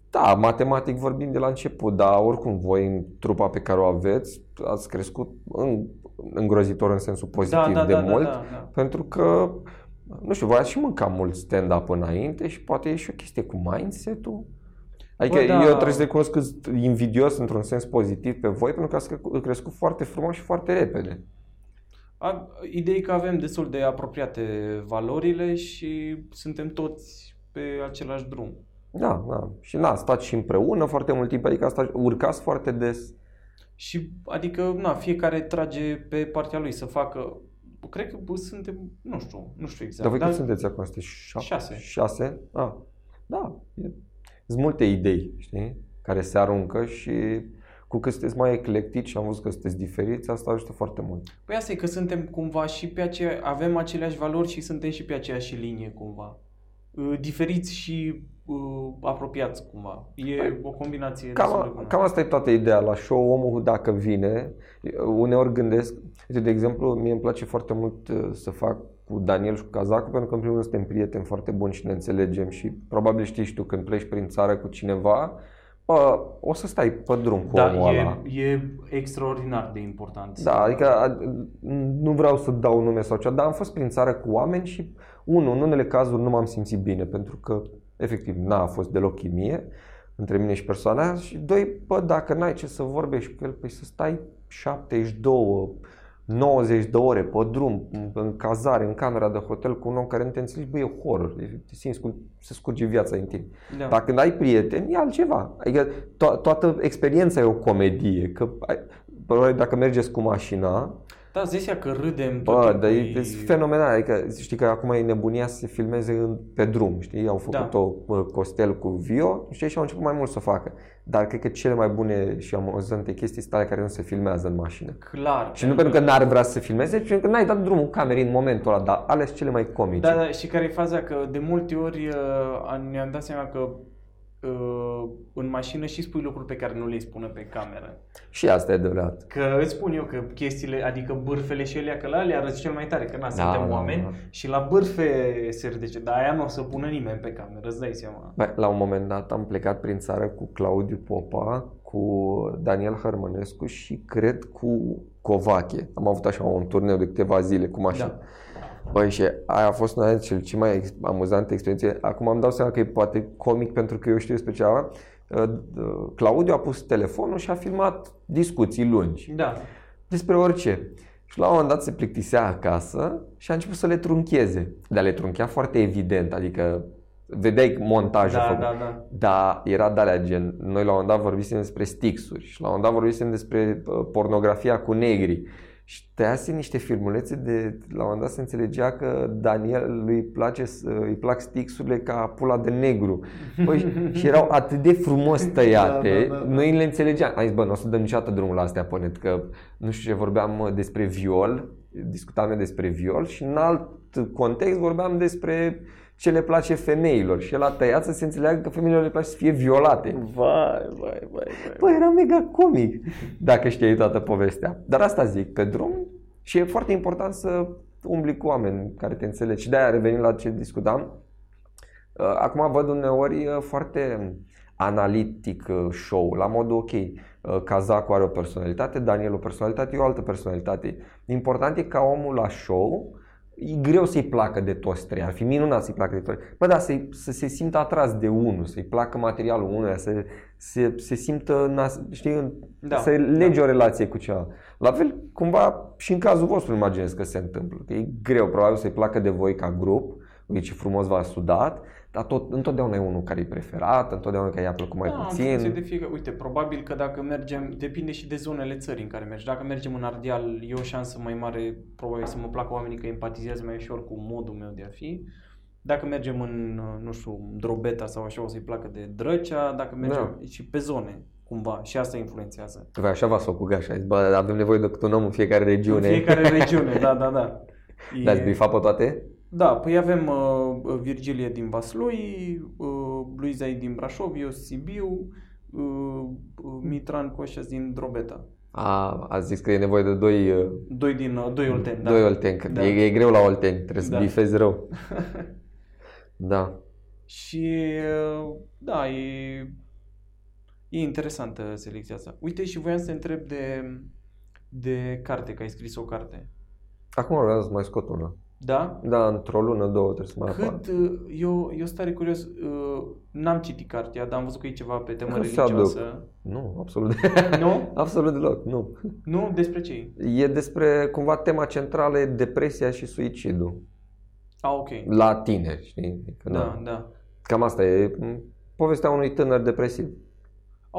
Da, matematic vorbind de la început, dar oricum voi în trupa pe care o aveți ați crescut în, îngrozitor în sensul pozitiv Da, da, de da, mult, da, da, da. pentru că, nu știu, voi ați și mâncat mult stand-up înainte și poate e și o chestie cu mindset-ul. Adică Bă, da. eu trebuie să recunosc că sunt invidios într-un sens pozitiv pe voi pentru că ați cre- crescut foarte frumos și foarte repede. A, ideea e că avem destul de apropiate valorile și suntem toți pe același drum. Da, da. Și na, stați și împreună foarte mult timp, adică asta urcați foarte des. Și adică, na, fiecare trage pe partea lui să facă Cred că bă, suntem, nu știu, nu știu exact. Dar voi cât sunteți acum? Sunteți șa- Șase. Șase? Ah, da. e- Sunt multe idei, știi, care se aruncă și cu cât sunteți mai eclectici și am văzut că sunteți diferiți, asta ajută foarte mult. Păi asta e că suntem cumva și pe aceea, avem aceleași valori și suntem și pe aceeași linie cumva. Uh, diferiți și uh, apropiați cumva. E o combinație destul de Cam, bună. cam asta e toată ideea la show. Omul dacă vine, uneori gândesc, uite, de exemplu, mie îmi place foarte mult uh, să fac cu Daniel și cu Cazacu, pentru că în primul rând suntem prieteni foarte buni și ne înțelegem și probabil știi și tu când pleci prin țară cu cineva, bă, o să stai pe drum cu da, omul ăla. e, e extraordinar de important. Da, adică a- nu vreau să dau nume sau ceva, dar am fost prin țară cu oameni și, unul, în unele cazuri nu m-am simțit bine, pentru că, efectiv, n-a fost deloc chimie între mine și persoana aia și, doi, bă, dacă n-ai ce să vorbești cu el, păi să stai 72, 90 de ore pe drum, în cazare, în camera de hotel cu un om care nu te înțelegi, bă, e horror, te simți cum se scurge viața în tine. Da. Dacă când ai prieteni, e altceva. Adică to- toată experiența e o comedie. Că ai, probabil dacă mergeți cu mașina, Da, îți dai seama că râdem tot bă, timpul, dar e, e fenomenal. Adică știi că acum e nebunia să se filmeze în, pe drum, știi? Au făcut Da. o uh, Costel cu Vio, știi, și au început mai mult să o facă. Dar cred că cele mai bune și amuzante chestii sunt alea care nu se filmează în mașină. Clar. Și nu pentru că n-ar vrea să se filmeze, ci pentru că n-ai dat drumul camerei în momentul ăla, dar alea sunt cele mai comice. Da, da, și care e faza că de multe ori uh, ne-am dat seama că uh, în mașină și spui lucruri pe care nu le spună pe cameră. Și asta e adevărat. Că îți spun eu că chestiile, adică bârfele și alea, că la alea arăți cel mai tare, că na, Da, suntem da, oameni da. și la bârfe se râdește, dar aia nu o să pună nimeni pe cameră, îți dai seama. Bă, la un moment dat am plecat prin țară cu Claudiu Popa, cu Daniel Hărmănescu și cred cu Covache. Am avut așa un turneu de câteva zile cu mașini. Da. Băi, și aia a fost una dintre cele cele mai ex- amuzante experiențe. Acum am dau seama că e poate comic pentru că eu știu despre ceva. Uh, uh, Claudiu a pus telefonul și a filmat discuții lungi Da. despre orice. Și la un moment dat se plictisea acasă și a început să le truncheze. Dar le trunchea foarte evident, adică vedeai montajul Da, făcut. da, da. Da, era de alea gen, noi la un moment dat vorbisem despre stixuri și la un moment dat vorbisem despre uh, pornografia cu negri și tăiase niște filmulețe de, la un moment dat se înțelegea că Daniel lui place, să- îi plac stixurile ca pula de negru. Băi, *laughs* și erau atât de frumos tăiate, Da, da, da, da. noi le înțelegeam. Am zis, bă, nu o să dăm niciodată drumul la astea pe net, că nu știu ce vorbeam uh, despre viol, discutam noi despre viol și în alt context vorbeam despre ce le place femeilor și el a tăiat să se înțeleagă că femeilor le place să fie violate. Vai, vai, vai, vai. Bă, era mega comic dacă știai toată povestea. Dar asta zic, pe drum și e foarte important să umbli cu oameni care te înțelegi. Și de-aia revenind la ce discutam, uh, acum văd uneori uh, foarte analitic uh, show, la modul ok, uh, Cazacu are o personalitate, Daniel o personalitate, eu o altă personalitate. Important e ca omul la show E greu să-i placă de toți trei, ar fi minunat să-i placă de toți. Bă, da, să, să se simtă atras de unul, să-i placă materialul unuia, să se, se simtă, nas- știi, în- Da, să lege o relație cu ceva. La fel, cumva, și în cazul vostru imaginez că se întâmplă. Că e greu, probabil, să-i placă de voi ca grup, uite ce frumos v-a sudat, dar tot, întotdeauna e unul care e preferat, întotdeauna care i-a plăcut mai da, în funcție puțin. de fiecare, uite, probabil că dacă mergem, depinde și de zonele țării în care mergi. Dacă mergem în Ardeal, e o șansă mai mare, probabil să mă placă oamenii că empatizează mai ușor cu modul meu de a fi. Dacă mergem în, nu știu, Drobeta sau așa, o să-i placă de Drăcea, dacă mergem Da. și pe zone, cumva, și asta influențează. Voi așa v-ați făcut gașa, bă, avem nevoie de câte un om în fiecare regiune. În fiecare regiune, da, da, da. *laughs* E- Le-ați brifat pe toate? Da, păi avem uh, Virgilie din Vaslui, uh, Luiza e din Brașov, eu Sibiu, uh, uh, Mitran Coșas din Drobeta. A, a zis că e nevoie de doi, uh, Doi din uh, doi Olteni, da. doi olteni, că Da. e, e greu la olteni, trebuie să Da. bifezi rău. *laughs* da. Și uh, da, e, e interesantă selecția asta. Uite și voiam să te întreb de, de carte, că ai scris o carte. Acum vreau să mai scot una. Da? Da, într-o lună, două trebuie să mai apară. Cât, uh, eu, eu stare curios, uh, n-am citit cartea, dar am văzut că e ceva pe temă Nu se religioasă. Nu, absolut. *laughs* Nu? *laughs* absolut deloc, nu. Nu? Despre ce e? E despre, cumva, tema centrală e depresia și suicidul. Ah, ok. La tineri, știi? Că, Da, na, da. Cam asta e m, povestea unui tânăr depresiv. Ah,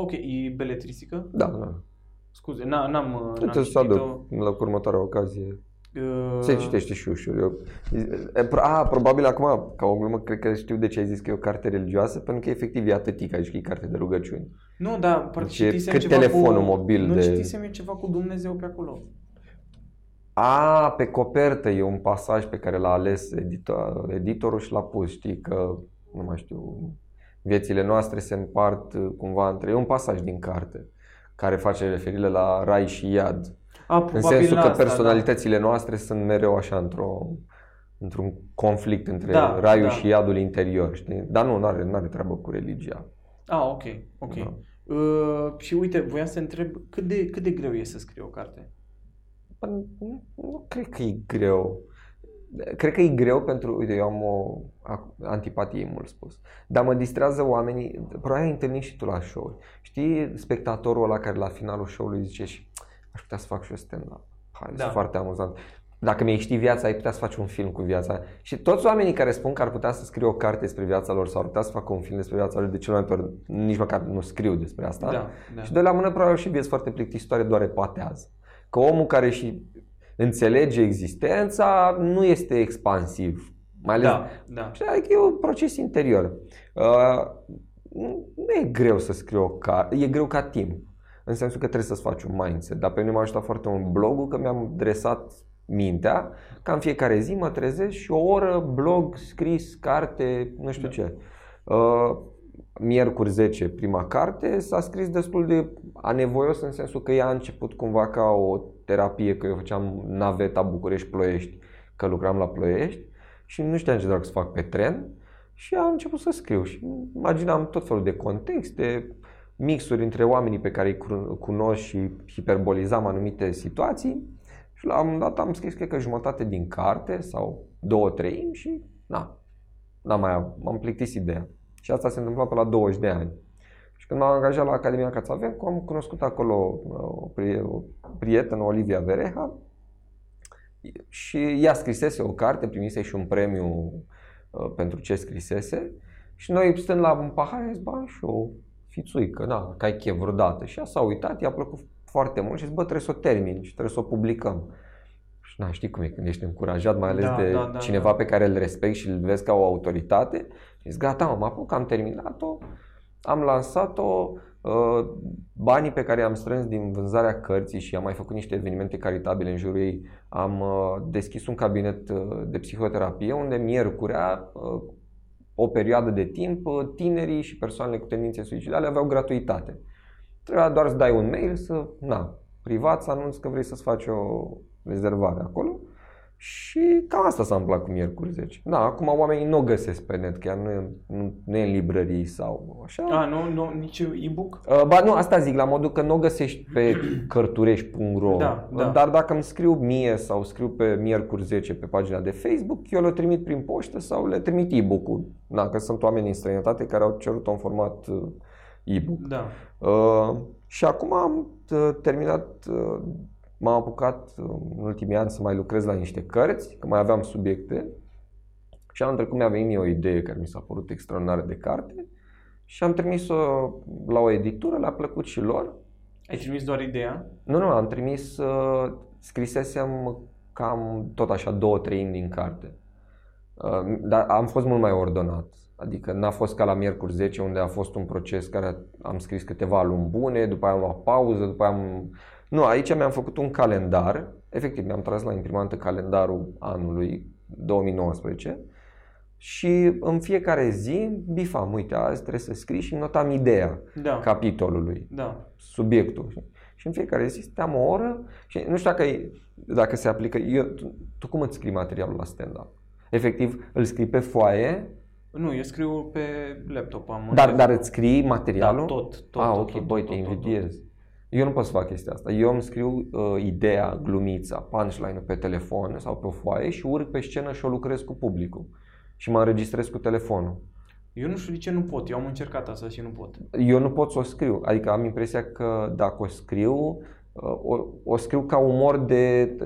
Ok, e beletristică? Da, da. Scuze, n- n-am, n-am Trebuie să citit-o. aduc la următoarea ocazie. Uh, Se citește și ușor. Eu... E, pro- A, probabil acum, ca o glumă, cred că știu de ce ai zis că e o carte religioasă, pentru că efectiv e atâtic, aici că e carte de rugăciuni. Nu, da, parcă Deci e citisem cât ceva telefonul cu... mobil nu de- citisem eu ceva cu Dumnezeu pe acolo. A, pe copertă e un pasaj pe care l-a ales editor, editorul și l-a pus, știi, că nu mai știu, viețile noastre se împart uh, cumva între, e un pasaj din carte care face referire la rai și iad. A, În probabil sensul la că asta, personalitățile noastre sunt mereu așa într-o, într-un conflict între Da, raiul da. și iadul interior, știi? Dar nu, nu are, are treabă cu religia. Da. A, ok, ok. Da. Uh, și uite, voiam să întreb cât de, cât de greu e să scrii o carte? Bă, Nu, nu cred că e greu. Cred că e greu pentru, uite, eu am o a- antipatie, mult spus, dar mă distrează oamenii, probabil ai întâlnit și tu la show Știi spectatorul ăla care la finalul show-ului zice și aș putea să fac și eu stand-up. Hai, Da. da. foarte amuzant. Dacă mi-ai ști viața, ai putea să faci un film cu viața. Și toți oamenii care spun că ar putea să scrie o carte despre viața lor sau ar putea să facă un film despre viața lor, de cele mai multe ori nici măcar nu scriu despre asta. Da, da. Și de la mână probabil și vieți foarte plictisitoare, doar epatează. Că omul care și înțelege existența nu este expansiv. Mai ales Da, da. și adică e un proces interior. Uh, nu nu e greu să scrii o carte, e greu ca timp. În sensul că trebuie să-ți faci un mindset. Dar pe mine m-a ajutat foarte mult blogul că mi-am dresat mintea ca în fiecare zi mă trezesc și o oră blog, scris, carte, nu știu Da. ce. Uh, Miercuri 10, prima carte, s-a scris destul de anevoios în sensul că ea a început cumva ca o terapie, că eu făceam naveta București-Ploiești, că lucram la Ploiești și nu știam ce dracu să fac pe tren și am început să scriu și imaginam tot felul de contexte, mixuri între oamenii pe care îi cru- cunosc și hiperbolizam anumite situații și la un moment dat am scris cred că jumătate din carte sau două treimi și na, n-am mai m-am plictisit ideea. Și asta se întâmpla pe la 20 de ani. Și când m-am angajat la Academia Cațavencu, am cunoscut acolo uh, o, pri- o prietenă, Olivia Vereha, și ea scrisese o carte, primise și un premiu uh, pentru ce scrisese. Și noi stând la un pahar, am zis, bă, și o fițuică, da, ca ai chef vreodată. Și ea s-a uitat, i-a plăcut foarte mult și zis, bă, trebuie să o termin și trebuie să o publicăm. Și na, știi cum e când ești încurajat, mai ales Da, de da, da, cineva da. pe care îl respecti și îl vezi ca o autoritate. Și zic, gata, mă, mă apuc, am terminat-o, am lansat-o, uh, banii pe care i-am strâns din vânzarea cărții și am mai făcut niște evenimente caritabile în jurul ei, am uh, deschis un cabinet uh, de psihoterapie unde miercurea, uh, o perioadă de timp, uh, tinerii și persoanele cu tendințe suicidale aveau gratuitate. Trebuia doar să dai un mail, să, na, privat, să anunți că vrei să-ți faci o rezervare acolo. Și cam asta s-a întâmplat cu Miercuri 10. Da, acum oamenii nu o găsesc pe net, chiar nu e, nu, nu e în librării sau așa. A, nu, nu, nici e-book? Uh, Ba nu, asta zic, la modul că nu o găsești pe *clears throat* cărturești.ro Da, da. Dar dacă îmi scriu mie sau scriu pe Miercuri 10 pe pagina de Facebook, eu le trimit prin poștă sau le trimit e-book-ul. Da, că sunt oameni în străinătate care au cerut un format uh, e-book. Da. Uh, și acum am uh, terminat, uh, m-am apucat uh, în ultimii ani să mai lucrez la niște cărți, că mai aveam subiecte. Și anul trecut mi-a venit mie o idee care mi s-a părut extraordinară de carte și am trimis-o la o editură, le-a plăcut și lor. Ai trimis doar ideea? Nu, nu, am trimis, uh, scrisesem cam tot așa două treimi din carte. Uh, dar am fost mult mai ordonat. Adică n-a fost ca la Miercuri 10 unde a fost un proces care am scris câteva luni bune, după aia am luat pauză, după aia am... Nu, aici mi-am făcut un calendar, efectiv mi-am tras la imprimantă calendarul anului 2019 și în fiecare zi bifam, uite, azi trebuie să scrii și notam ideea Da. capitolului Da. subiectul. Și în fiecare zi stăteam o oră și nu știu dacă, e, dacă se aplică. Eu, tu, tu cum îți scrii materialul la stand-up? Efectiv, îl scrii pe foaie, Nu, eu scriu pe laptop. Am un dar, iPhone. dar îți scrii materialul? Da, tot, tot, Ah, tot, ok, tot, băi, tot, te tot, tot, invidiez. Eu nu pot să fac chestia asta. Eu îmi scriu uh, ideea, glumița, punchline-ul pe telefon sau pe o foaie și urc pe scenă și o lucrez cu publicul. Și mă înregistrez cu telefonul. Eu nu știu de ce nu pot. Eu am încercat asta și nu pot. eu nu pot să o scriu. Adică am impresia că dacă o scriu, o, o scriu ca umor de,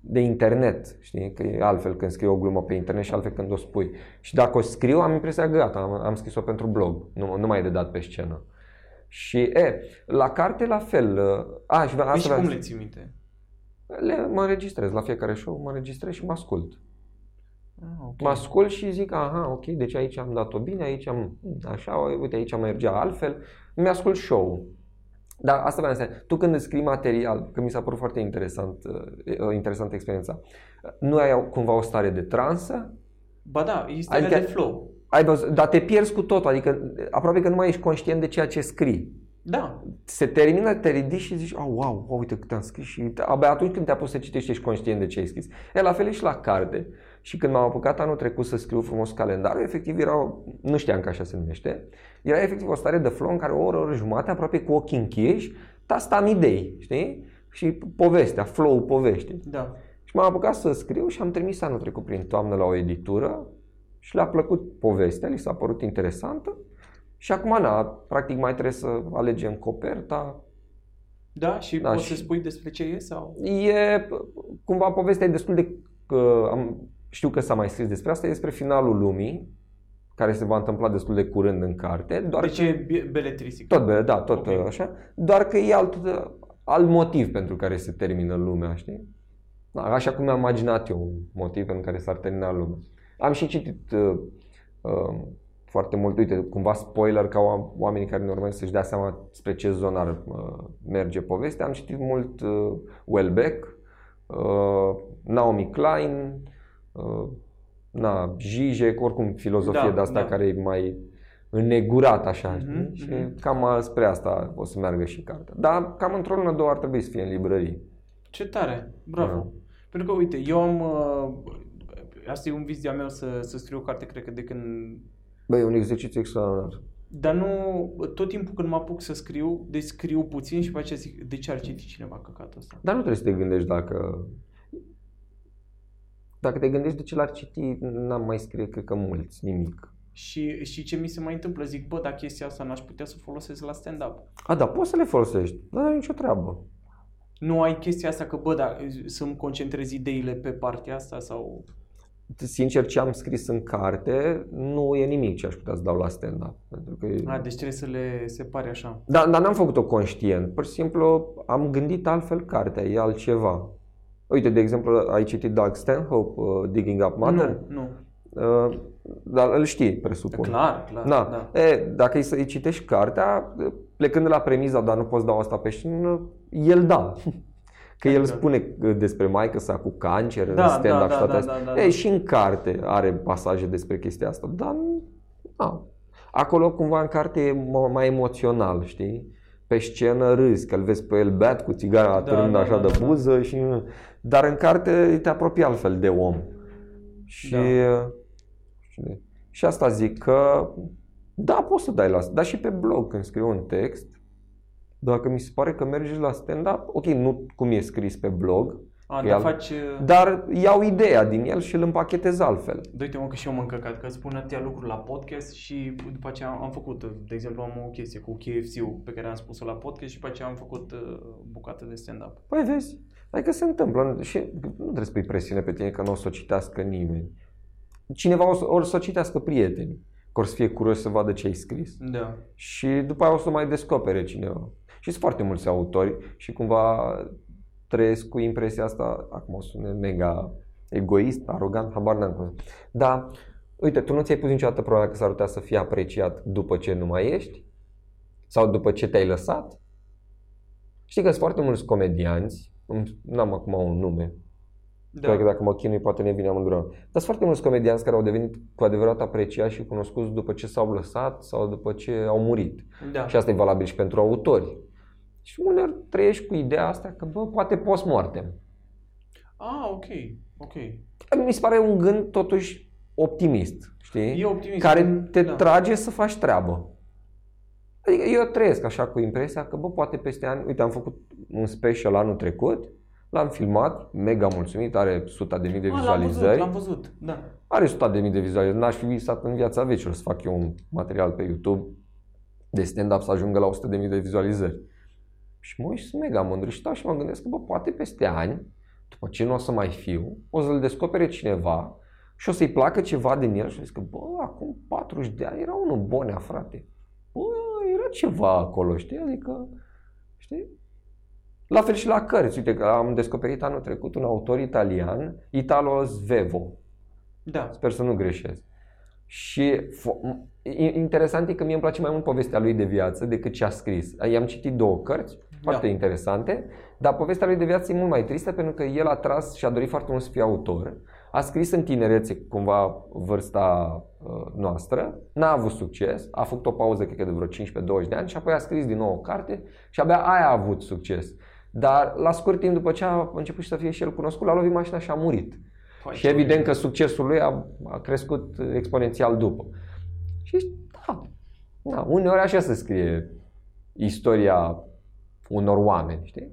de internet, știi? Că e altfel când scriu o glumă pe internet și altfel când o spui. Și dacă o scriu, am impresia că gata, am, am scris-o pentru blog, nu, nu mai e de dat pe scenă. Și, e, la carte la fel. A, și Păi asta și vreau cum să- le ții minte? le, mă înregistrez la fiecare show, mă înregistrez și mă ascult. Ah, ok. Mă ascult și zic, aha, ok, deci aici am dat-o bine, aici am, așa, uite, aici mergea altfel. Mi-ascult show-ul. Dar asta vreau să spun. Tu când îți scrii material, că mi s-a părut foarte interesant, uh, interesantă experiența, nu ai cumva o stare de transă? Ba da, este Adică- adică... de flow. Ai văzut, dar te pierzi cu totul, adică aproape că nu mai ești conștient de ceea ce scrii. Da, Se termină, te ridici și zici, oh, wow, wow, uite cât am scris și abia atunci când te apuci să citești ești conștient de ce ai scris. E la fel e și la carte. Și când m-am apucat anul trecut să scriu frumos calendarul, efectiv era, nu știam că așa se numește, era efectiv o stare de flow în care o oră, o oră jumate, aproape cu ochii închiși, tastam idei, știi? Și povestea, flow poveștii. da. Și m-am apucat să scriu și am trimis anul trecut prin toamnă la o editură și le-a plăcut povestea, li s-a părut interesantă și acum, na, practic mai trebuie să alegem coperta. Da, și Da, poți și- să spui despre ce e sau? E, cumva, povestea e destul de, că am, știu că s-a mai scris despre asta, e despre finalul lumii, care se va întâmpla destul de curând în carte, doar Deci e be- beletrisic. Tot, be- da, tot Ok. așa. Doar că e alt, alt motiv pentru care se termină lumea, știi? Da, așa cum mi-am imaginat eu un motiv pentru care s-ar termina lumea. Am și citit uh, uh, foarte mult, uite, cumva spoiler ca oam- oamenii care nu urmăresc să-și dea seama spre ce zonă ar uh, merge povestea. Am citit mult uh, Welbeck, uh, Naomi Klein, uh, na, Zizek, oricum filozofie Da, de asta da. care e mai înnegurat așa, Mhm, știi? Și mhm. cam a- spre asta o să meargă și cartea. Dar cam într-o lună, două ar trebui să fie în librării. Ce tare, bravo. Da. Pentru că, uite, eu am... Uh, asta e un vis de-a meu să, să scriu o carte, cred că de când... Băi, e un exercițiu extraordinar. Dar nu... Tot timpul când mă apuc să scriu, deci scriu puțin și după aceea zic, de ce ar citi cineva căcatul ăsta? Dar nu trebuie să te gândești dacă... Dacă te gândești de ce l-ar citi, n-am mai scrie, cred că mulți, nimic. Și, și ce mi se mai întâmplă? Zic, bă, dar chestia asta n-aș putea să o folosesc la stand-up. A, da, poți să le folosești, dar nu ai nicio treabă. Nu ai chestia asta că, bă, dar să-mi concentrez ideile pe partea asta sau... Sincer, ce am scris în carte nu e nimic ce aș putea să dau la stand-up. Pentru că e... A, deci trebuie să le separe așa. Dar, dar n-am făcut-o conștient. Pur și simplu am gândit altfel cartea, e altceva. Uite, de exemplu, ai citit Doug Stanhope, uh, Digging Up Mother? Nu, nu. Uh, dar îl știi, presupun. Clar, clar. Da. da. E, dacă îi să-i citești cartea, plecând de la premiza, dar nu poți da asta pe scenă, el da. *laughs* Că el Exact. spune despre maică sa cu cancer, Da, în stand-up da, și da, toate da, astea. da, da, E, da. și în carte are pasaje despre chestia asta, dar nu- da. Acolo cumva în carte e mo- mai emoțional, știi? Pe scenă râzi, că îl vezi pe el beat cu țigara Da, atârnând da, așa da, de da. buză și... Dar în carte te apropii altfel de om. Și... Da. Și, și asta zic că da, poți să dai la dar și pe blog când scriu un text, dacă mi se pare că merge la stand-up, ok, nu cum e scris pe blog, A, Că dar el- faci... uh, dar iau ideea din el și îl împachetez altfel. Da, uite mă că și eu mă încăcat, că spun atâtea lucruri la podcast și după aceea am făcut, de exemplu am o chestie cu KFC-ul pe care am spus-o la podcast și după aceea am făcut uh, bucată de stand-up. Păi vezi, adică se întâmplă și nu trebuie să pui presiune pe tine că nu o să o citească nimeni. Cineva o să, o să o citească prieteni, că o să fie curios să vadă ce ai scris. Da. Și după aia o să mai descopere cineva. Și sunt foarte mulți autori și cumva trăiesc cu impresia asta, acum o sună mega egoist, arogant, habar n-am cum. Dar, uite, tu nu ți-ai pus niciodată problema că s-ar putea să fii apreciat după ce nu mai ești? Sau după ce te-ai lăsat? Știi că sunt foarte mulți comedianți, n-am acum un nume, Da. Cred că dacă mă chinui, poate ne vine amândură. Dar sunt foarte mulți comedianți care au devenit cu adevărat apreciați și cunoscuți după ce s-au lăsat sau după ce au murit. da. Și asta e valabil și pentru autori. Și uneori trăiești cu ideea asta că, bă, poate post-mortem. Ah, ok, ok. Mi se pare un gând totuși optimist, știi? E optimist. Care te da. trage să faci treabă. Adică eu trăiesc așa cu impresia că, bă, poate peste ani, uite, am făcut un special anul trecut, l-am filmat, mega mulțumit, are suta de mii de Ah, l-am văzut, vizualizări. l-am văzut, da. Are sute de mii de vizualizări. N-aș fi visat în viața vecină să fac eu un material pe YouTube de stand-up să ajungă la 100 de mii de vizualizări. Și mă uit și sunt mega mândru și stau și mă gândesc că, bă, poate peste ani, după ce nu o să mai fiu, o să-l descopere cineva și o să-i placă ceva din el și o să zică, bă, acum 40 de ani era unul Bonea, frate. Bă, era ceva acolo, știi? Adică, știi? La fel și la cărți. Uite că am descoperit anul trecut un autor italian, Italo Svevo. Da. Sper să nu greșesc. Și fo- i- interesant e că mie îmi place mai mult povestea lui de viață decât ce a scris. I-am citit două cărți foarte Da. interesante, dar povestea lui de viață e mult mai tristă pentru că el a tras și a dorit foarte mult să fie autor. a scris în tinerețe cumva vârsta uh, noastră, n-a avut succes, a făcut o pauză cred că de vreo 15-20 de ani și apoi a scris din nou o carte și abia aia a avut succes. Dar la scurt timp după ce a început și să fie și el cunoscut, l-a lovit mașina și a murit. Păi, și evident că succesul lui a, a crescut exponențial după. Și da, da, uneori așa se scrie istoria unor oameni, știi?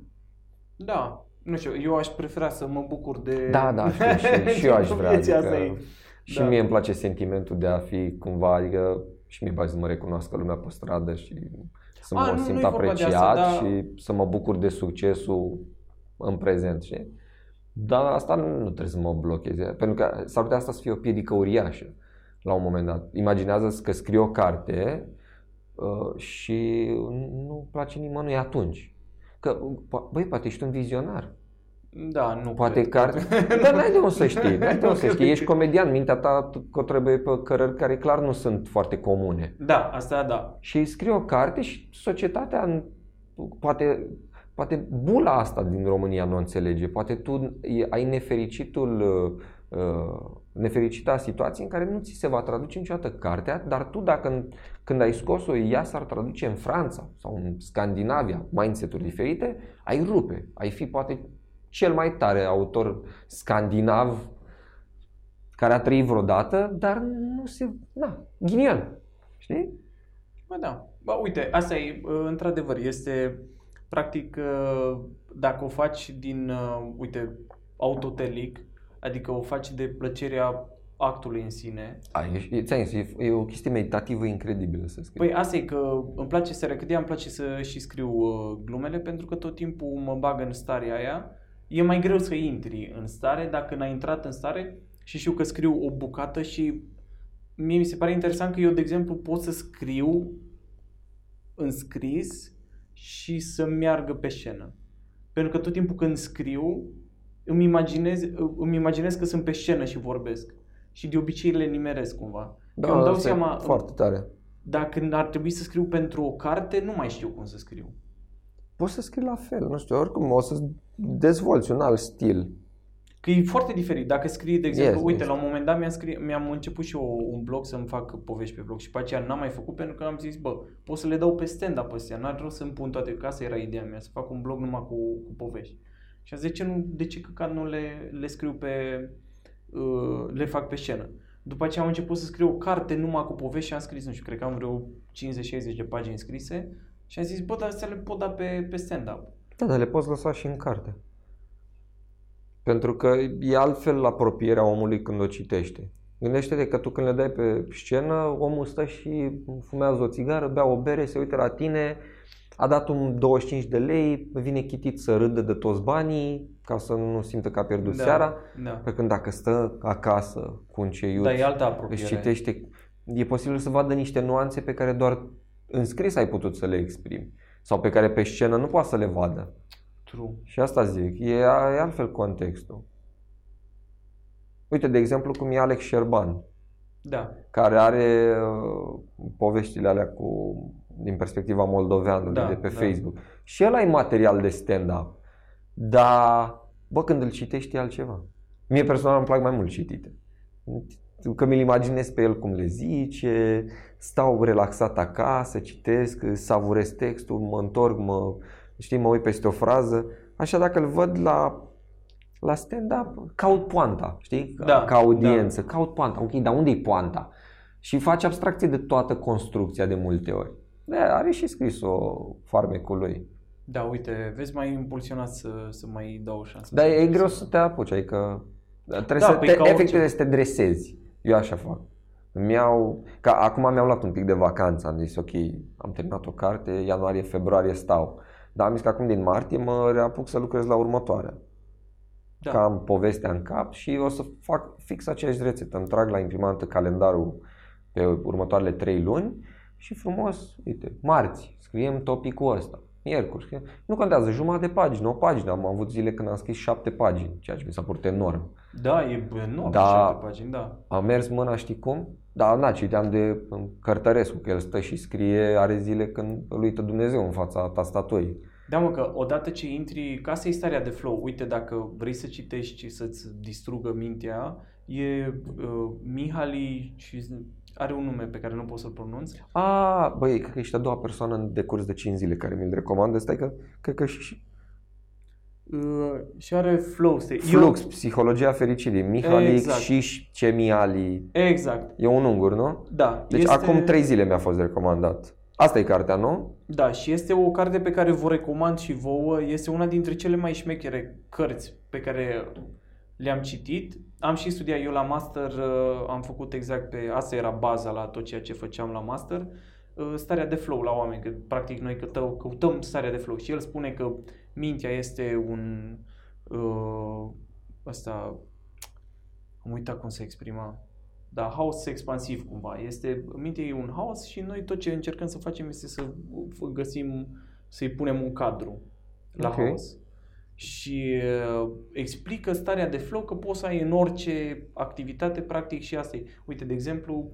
Da, nu știu, eu aș prefera să mă bucur de... Da, da, știu, și, *laughs* și eu aș vrea. Vieții Adică, asta e. și Da. mie îmi place sentimentul de a fi cumva, adică și mie place să mă recunoască lumea pe stradă și să A, mă nu, simt nu-i vorba de apreciat asta, dar- și să mă bucur de succesul în prezent, știi? Dar asta nu, nu trebuie să mă blocheze, pentru că s-ar putea asta să fie o piedică uriașă la un moment dat. Imaginează că scrii o carte uh, și nu place nimănui atunci. Că, po- băi, poate ești un vizionar. Da, nu Poate cred. că ar... *laughs* Dar n-ai de unde să știi, n-ai de unde să știi. Ești comedian, mintea ta că trebuie pe cărări care clar nu sunt foarte comune. Da, asta da. Și scrii o carte și societatea, poate, poate bula asta din România nu o înțelege. Poate tu e- ai nefericitul, uh, nefericita situație în care nu ți se va traduce niciodată cartea, dar tu dacă când ai scos-o, ea s-ar traduce în Franța sau în Scandinavia, mindset-uri diferite, ai rupe. Ai fi poate cel mai tare autor scandinav care a trăit vreodată, dar nu se... Na, ghinion. Știi? Bă, da. Bă, uite, asta e, uh, într-adevăr, este, practic, uh, dacă o faci din, uh, uite, autotelic, adică o faci de plăcerea actului în sine, Ai, e, ți-am zis, e, e o chestie meditativă incredibilă să scrii. Păi asta e că îmi place să recădea, îmi place să și scriu uh, glumele pentru că tot timpul mă bag în starea aia. E mai greu să intri în stare dacă n-ai intrat în stare și știu că scriu o bucată și mie mi se pare interesant că eu, de exemplu, pot să scriu în scris și să meargă pe scenă. Pentru că tot timpul când scriu, îmi imaginez, îmi imaginez că sunt pe scenă și vorbesc. Și de obicei le nimeresc cumva. da, eu îmi dau asta e seama, Foarte tare. dacă ar trebui să scriu pentru o carte, nu mai știu cum să scriu. Poți să scrii la fel, nu știu, oricum o să dezvolți un alt stil. Că e foarte diferit. Dacă scrii, de exemplu, Yes, uite, yes. la un moment dat mi-am, scrie, mi-am început și eu un blog să-mi fac povești pe blog și pe aceea n-am mai făcut pentru că am zis, bă, pot să le dau pe stand-up astea, n-ar rost să-mi pun toate, că asta era ideea mea, să fac un blog numai cu, cu povești. Și am zis, de ce, nu, de ce căcat nu le, le scriu pe, uh, le fac pe scenă? După aceea am început să scriu o carte numai cu povești și am scris, nu știu, cred că am vreo 50-60 de pagini scrise și am zis, bă, dar astea le pot da pe, pe stand-up. Da, dar le poți lăsa și în carte. Pentru că e altfel apropierea omului când o citește. Gândește-te că tu când le dai pe scenă, omul stă și fumează o țigară, bea o bere, se uită la tine, a dat un 25 de lei, vine chitit să râdă de toți banii, ca să nu simtă că a pierdut Da, seara. Da. Pe când dacă stă acasă cu un ceiuț, Dar e altă își apropiere. citește, e posibil să vadă niște nuanțe pe care doar în scris ai putut să le exprimi. Sau pe care pe scenă nu poate să le vadă. True. Și asta zic, e, e altfel contextul. Uite, de exemplu, cum e Alex Șerban, Da. care are uh, poveștile alea cu, din perspectiva moldoveanului Da, de pe da. Facebook. Și el ai material de stand-up. Dar, bă, când îl citești e altceva. Mie personal îmi plac mai mult citite. Că mi-l imaginez pe el cum le zice, stau relaxat acasă, citesc, savurez textul, mă întorc, mă, știi, mă uit peste o frază. Așa dacă îl văd la, la stand-up, caut poanta, știi? Da, Ca audiență, caut poanta. Ok, dar unde e poanta? Și face abstracție de toată construcția de multe ori. Da, are și scris-o farmecul lui. Da, uite, vezi, mai impulsionat să, să mai dau o șansă. Dar e greu să te apuci, adică trebuie Da, să păi te, ca orice. efectiv trebuie să te dresezi. Eu așa fac. Îmi iau, ca acum mi-am luat un pic de vacanță, am zis ok, am terminat o carte, ianuarie, februarie stau. Dar am zis că acum din martie mă reapuc să lucrez la următoarea. Da. Că am povestea în cap și o să fac fix aceeași rețetă. Îmi trag la imprimantă calendarul pe următoarele trei luni și frumos, uite, marți, scriem topicul ăsta. Miercuri, scriem. nu contează, jumătate de pagină, o pagină. Am avut zile când am scris șapte pagini, ceea ce mi s-a părut enorm. Da, e enorm, Da. da. șapte pagini, da. Am mers mâna, știi cum? Dar na, citeam de Cărtărescu, că el stă și scrie, are zile când îl uită Dumnezeu în fața tastaturii. Da, mă, că odată ce intri, ca asta e starea de flow. Uite, dacă vrei să citești și să-ți distrugă mintea, e uh, Mihali și are un nume pe care nu pot să-l pronunț. A, băi, cred că ești a doua persoană în decurs de 5 zile care mi-l recomandă. Stai că, cred că și Uh, și are flow state. Flux, Psihologia Fericirii, Mihalik Exact. și Cemiali. Eu, exact, E un ungur, nu? da. Deci este, acum 3 zile mi-a fost recomandat. Asta e cartea, nu? Da, și este o carte pe care vă recomand și vouă. Este una dintre cele mai șmechere cărți pe care le-am citit. Am și studiat eu la master, uh, am făcut exact pe... Asta era baza la tot ceea ce făceam la master. uh, Starea de flow la oameni, că practic noi căutăm, căutăm starea de flow și el spune că mintea este un... Uh, asta... Am uitat cum se exprima. Da, haos expansiv cumva. Este, mintea e un haos și noi tot ce încercăm să facem este să găsim, să-i punem un cadru la Ok. haos. Și uh, explică starea de flow că poți să ai în orice activitate, practic și asta e. Uite, de exemplu,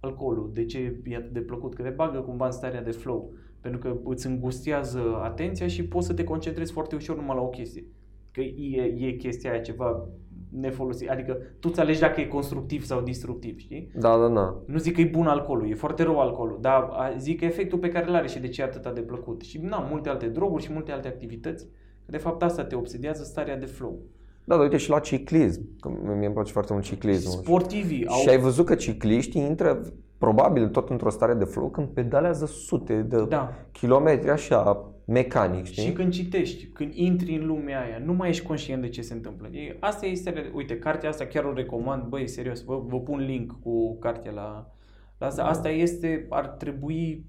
alcoolul. De ce e atât de plăcut? Că te bagă cumva în starea de flow. Pentru că îți îngustiază atenția și poți să te concentrezi foarte ușor numai la o chestie. Că e, e chestia aia ceva nefolosit. Adică tu îți alegi dacă e constructiv sau destructiv, știi? Da, da, da. Nu zic că e bun alcoolul, e foarte rău alcoolul, dar a- zic că efectul pe care îl are și de ce e atât de plăcut. Și na, multe alte droguri și multe alte activități. De fapt asta te obsedează starea de flow. Da, dar uite și la ciclism. Că mie îmi place foarte mult ciclismul. Sportivii au... Și ai văzut că cicliștii intră probabil tot într-o stare de flow când pedalează sute de Da. kilometri așa, mecanic, știi? Și când citești, când intri în lumea aia, nu mai ești conștient de ce se întâmplă. E, asta este, uite, cartea asta chiar o recomand, băi, serios, vă, vă pun link cu cartea la, la asta. Asta este, ar trebui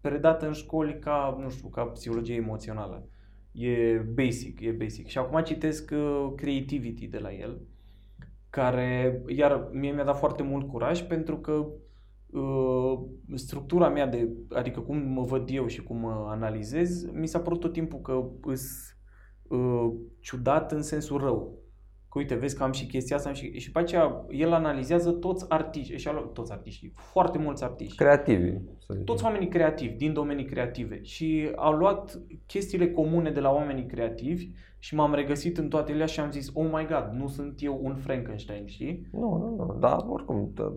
predată în școli ca, nu știu, ca psihologie emoțională. E basic, e basic. Și acum citesc uh, Creativity de la el, care, iar mie mi-a dat foarte mult curaj pentru că uh, structura mea de, adică cum mă văd eu și cum mă analizez, mi s-a părut tot timpul că îs uh, ciudat în sensul rău. Că uite, vezi că am și chestia asta am și, și pe aceea el analizează toți artiști, și toți artiștii, foarte mulți artiști Creativi, să zicem. toți oamenii creativi, din domenii creative și au luat chestiile comune de la oamenii creativi și m-am regăsit în toate ele și am zis, oh my god, nu sunt eu un Frankenstein, știi? Nu, nu, nu, dar oricum, tă,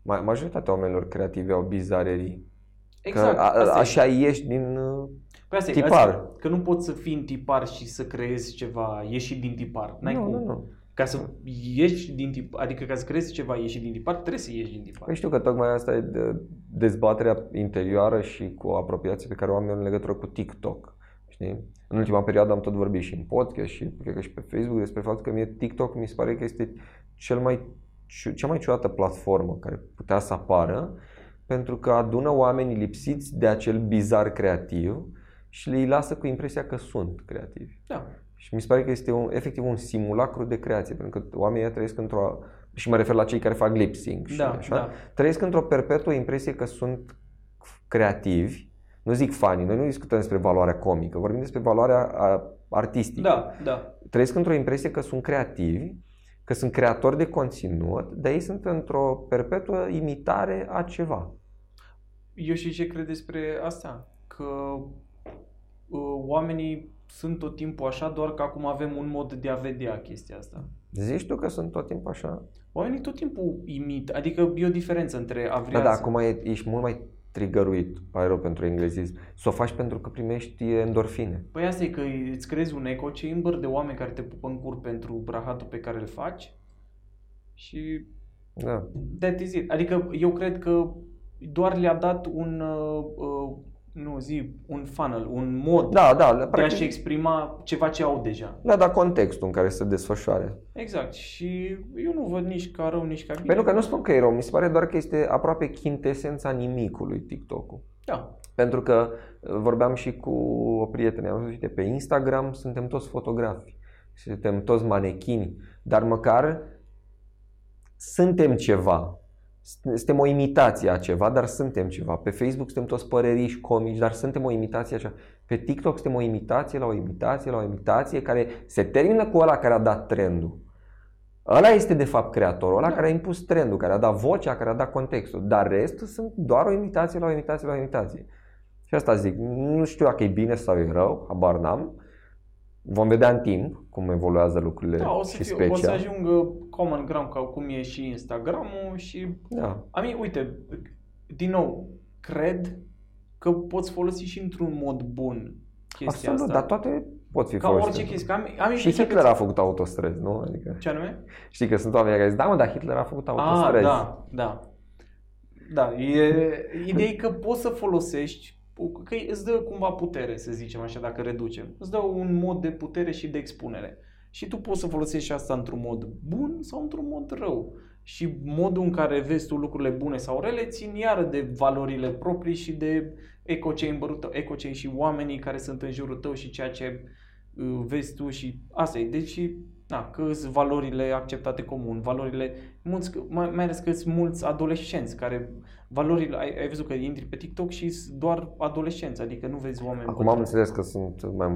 ma- majoritatea oamenilor creativi au bizarerii. Exact, că a, asta e. așa ieși din... uh, Păi asta e, tipar. Asta, e, că nu poți să fii în tipar și să creezi ceva ieșit din tipar. N-ai nu, cum. nu, nu. Ca să ieși din tipar, adică ca să creezi ceva ieșit din tipar, trebuie să ieși din tipar. Păi știu că tocmai asta e de- dezbaterea interioară și cu apropiație pe care o am eu în legătură cu TikTok. Știi? În ultima perioadă am tot vorbit și în podcast și cred că și pe Facebook despre faptul că mie TikTok mi se pare că este cel mai, ciu- cea mai ciudată platformă care putea să apară pentru că adună oamenii lipsiți de acel bizar creativ și le lasă cu impresia că sunt creativi. Da. Și mi se pare că este un, efectiv un simulacru de creație, pentru că oamenii ăia trăiesc într-o... Și mă refer la cei care fac lip sync și Da, așa. da. Trăiesc într-o perpetuă impresie că sunt creativi. Nu zic fani, noi nu discutăm despre valoarea comică, vorbim despre valoarea a, artistică. Da, da. Trăiesc într-o impresie că sunt creativi, că sunt creatori de conținut, dar ei sunt într-o perpetuă imitare a ceva. Eu și ce cred despre asta? Că uh, oamenii sunt tot timpul așa, doar că acum avem un mod de a vedea chestia asta. Zici tu că sunt tot timpul așa? Oamenii tot timpul imit, adică e o diferență între a vrea Da, da, să... acum e, ești mult mai trigăruit, pare rău pentru englezism, să o faci pentru că primești endorfine. Păi asta e că îți creezi un eco chamber de oameni care te pupă în cur pentru rahatul pe care îl faci și Da. that is it. Adică eu cred că doar le-a dat un, uh, uh, nu zi, un funnel, un mod Da, da, de practic, a-și exprima ceva ce au deja. le-a dat contextul în care se desfășoare. Exact. Și eu nu văd nici ca rău, nici ca bine. Pentru că nu spun că e rău, mi se pare doar că este aproape chintesența nimicului TikTok-ul. Da. Pentru că uh, vorbeam și cu o prietenă, am zis, uite, pe Instagram suntem toți fotografi, suntem toți manechini, dar măcar suntem ceva. Suntem o imitație a ceva, dar suntem ceva. Pe Facebook suntem toți păreriși comici, dar suntem o imitație a ceva. Pe TikTok suntem o imitație la o imitație la o imitație care se termină cu ăla care a dat trendul. Ăla este de fapt creatorul, ăla Da. care a impus trendul, care a dat vocea, care a dat contextul. Dar restul sunt doar o imitație la o imitație la o imitație. Și asta zic, nu știu dacă e bine sau e rău, habar n-am. Vom vedea în timp cum evoluează lucrurile Da, o să, și fie, specia. o să ajungă common ground ca cum e și Instagram-ul și Da. A mí, uite, din nou, cred că poți folosi și într-un mod bun chestia Absolut, asta. dar toate pot fi Ca folosite. orice chestie. Că am, am Și impresia Hitler că... a făcut autostrăzi, nu? Adică, Ce anume? știi că sunt oameni care zic, da mă, dar Hitler a făcut Ah, autostrăzi. da, da. Da, e, ideea e că poți să folosești, că îți dă cumva putere, să zicem așa, dacă reducem. Îți dă un mod de putere și de expunere. Și tu poți să folosești și asta într-un mod bun sau într-un mod rău. Și modul în care vezi tu lucrurile bune sau rele țin iară de valorile proprii și de eco chamber-ul tău, eco chamber și oamenii care sunt în jurul tău și ceea ce uh, vezi tu și asta e. Deci, na, că sunt valorile acceptate comun, valorile, mulți, mai, mai ales că sunt mulți adolescenți care valorile, ai, ai văzut că intri pe TikTok și sunt doar adolescenți, adică nu vezi oameni Acum am bătrâni. înțeles că sunt, mai,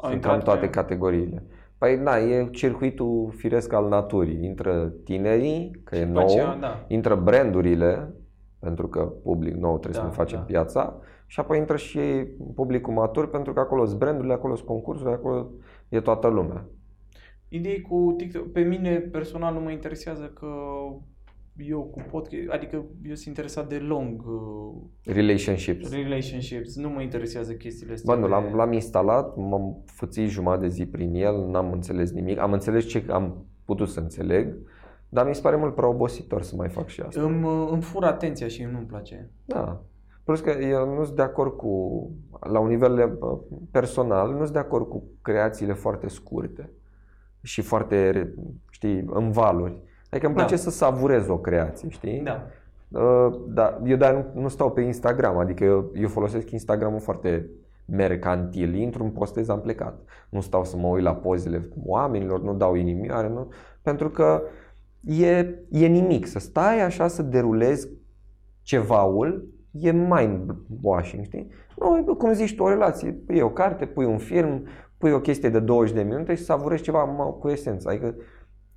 sunt intrat cam toate pe- categoriile. Păi da, e circuitul firesc al naturii. Intră tinerii, că e după nou, aceea, da. intră brandurile, pentru că public nou trebuie Da, să ne facem da. piața, și apoi intră și publicul matur, pentru că acolo sunt brandurile, acolo sunt concursurile, acolo e toată lumea. Ideea e cu TikTok, pe mine personal nu mă interesează că eu cu podcast, adică eu sunt interesat de long uh, Relationships. relationships, nu mă interesează chestiile astea. Bă, nu, de- l-am, l-am instalat, m-am fățit jumătate de zi prin el, n-am înțeles nimic. Am înțeles ce am putut să înțeleg, dar mi se pare mult prea obositor să mai fac și asta. Îmi, uh, îmi fură atenția și nu-mi place. Da. Plus că eu nu sunt de acord cu, la un nivel bă, personal, nu sunt de acord cu creațiile foarte scurte și foarte, știi, în valuri. Adică îmi Da. place să savurez o creație, știi? Da. Uh, da, eu dar nu, nu stau pe Instagram, adică eu, eu folosesc Instagramul foarte mercantil, intru în postez, am plecat. Nu stau să mă uit la pozele oamenilor, nu dau inimioare, nu, pentru că e, e nimic. Să stai așa să derulezi cevaul, e mind washing, știi? Nu, bă, cum zici tu, o relație, pui o carte, pui un film, pui o chestie de 20 de minute și savurezi ceva mă, cu esență. Adică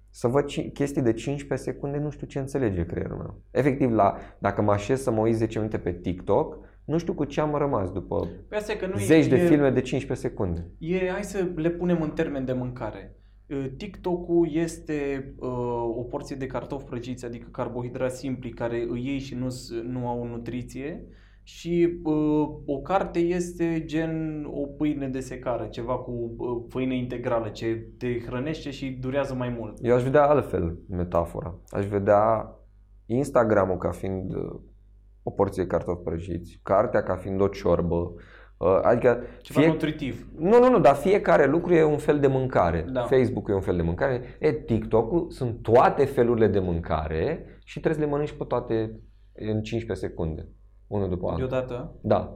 să văd ci- chestii de 15 secunde, nu știu ce înțelege creierul meu. Efectiv, la, dacă mă așez să mă uit 10 minute pe TikTok, nu știu cu ce am rămas după Păi asta e că nu zeci e, de e, filme de 15 secunde. E, hai să le punem în termen de mâncare. Uh, TikTok-ul este uh, o porție de cartofi prăjiți, adică carbohidrați simpli care îi iei și nu, nu au nutriție și uh, o carte este gen o pâine de secară, ceva cu uh, făină integrală, ce te hrănește și durează mai mult. Eu aș vedea altfel metafora. Aș vedea Instagramul ca fiind uh, o porție de cartofi prăjiți, cartea ca fiind o ciorbă, uh, adică Ceva fie, nutritiv. Nu, nu, nu, dar fiecare lucru e un fel de mâncare. Da. Facebook-ul e un fel de mâncare. E, TikTok-ul sunt toate felurile de mâncare și trebuie să le mănânci pe toate în 15 secunde. Unul după altul. Deodată. Da.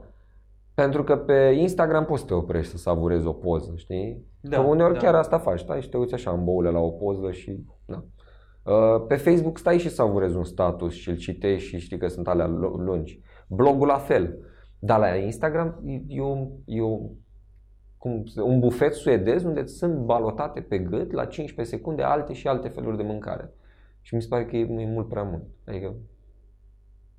Pentru că pe Instagram poți să te oprești să savurezi o poză, știi? Da, că uneori da. chiar asta faci, stai și te uiți așa în boule la o poză și... Da. Uh, Pe Facebook stai și savurezi un status și îl citești și știi că sunt alea lu- lungi. Blogul la fel. Dar la Instagram e- e un, e un, cum, se- un bufet suedez unde îți sunt balotate pe gât la 15 secunde alte și alte feluri de mâncare. Și mi se pare că e, e mult prea mult. Adică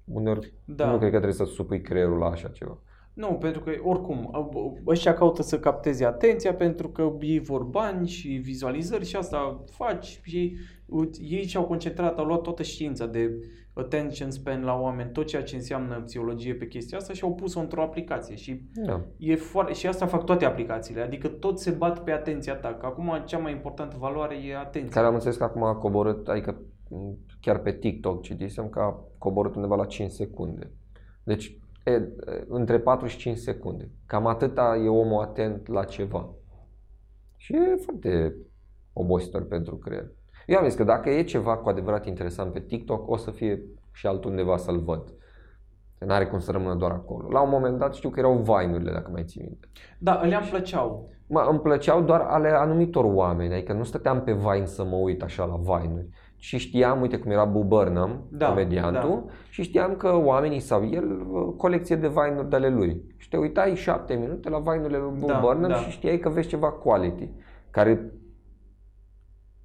uneori Da. nu cred că trebuie să supui creierul la așa ceva. Nu, pentru că oricum ă- ăștia caută să capteze atenția pentru că ei vor bani și vizualizări și asta faci și uite, ei și-au concentrat, au luat toată știința de attention span la oameni, tot ceea ce înseamnă psihologie pe chestia asta și au pus-o într-o aplicație și Da. e foarte, și asta fac toate aplicațiile, adică tot se bat pe atenția ta, că acum cea mai importantă valoare e atenția. Care am înțeles că acum a coborât, adică m, chiar pe TikTok citisem că a coborât undeva la 5 secunde. Deci e, e, între 4 și 5 secunde. Cam atâta e omul atent la ceva. Și e foarte obositor pentru creier. Eu am zis că dacă e ceva cu adevărat interesant pe TikTok, o să fie și altundeva să-l văd. Că N-are cum să rămână doar acolo. La un moment dat știu că erau Vine-urile, dacă mai ții minte. Da, le îmi plăceau. Mă, îmi plăceau doar ale anumitor oameni, adică nu stăteam pe Vine să mă uit așa la Vine-uri. Și știam, uite cum era Boo Burnham, Da, comediantul, și știam că oamenii sau el uh, colecție de Vine-uri de ale lui. Și te uitai șapte minute la Vine-urile lui Boo Da, Burnham da. și știai că vezi ceva quality, care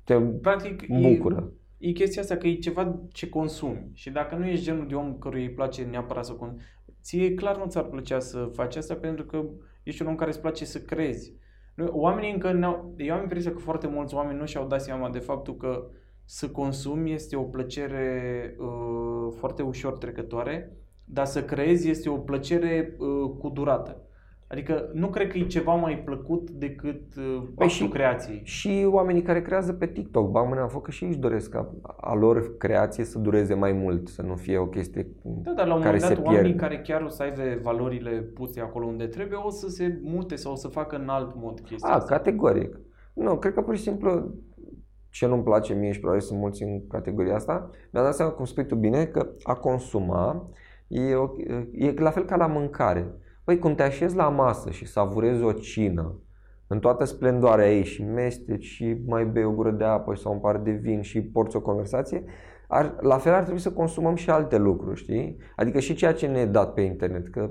te Practic, bucură. E, e chestia asta că e ceva ce consumi și dacă nu ești genul de om căruia îi place neapărat să consumi, ție clar nu ți-ar plăcea să faci asta pentru că ești un om care îți place să crezi. Nu- Oamenii încă ne-au, eu am impresia că foarte mulți oameni nu și-au dat seama de faptul că să consumi este o plăcere uh, foarte ușor trecătoare, dar să creezi este o plăcere uh, cu durată. Adică nu cred că e ceva mai plăcut decât uh, actul Păi și- creației. Și oamenii care creează pe TikTok, ba mâine am făcut că și ei își doresc ca a lor creație să dureze mai mult, să nu fie o chestie Da, dar la un care moment dat se oamenii pierde. care chiar o să aibă valorile puse acolo unde trebuie o să se mute sau o să facă în alt mod chestia A, asta. categoric. Nu, cred că pur și simplu ce nu-mi place mie și probabil sunt mulți în categoria asta, mi-am dat seama, cum spui tu bine, că a consuma e, o, e la fel ca la mâncare. Păi când te așezi la masă și savurezi o cină în toată splendoarea ei și mesteci și mai bei o gură de apă sau un par de vin și porți o conversație, ar, la fel ar trebui să consumăm și alte lucruri, știi? Adică și ceea ce ne e dat pe internet, că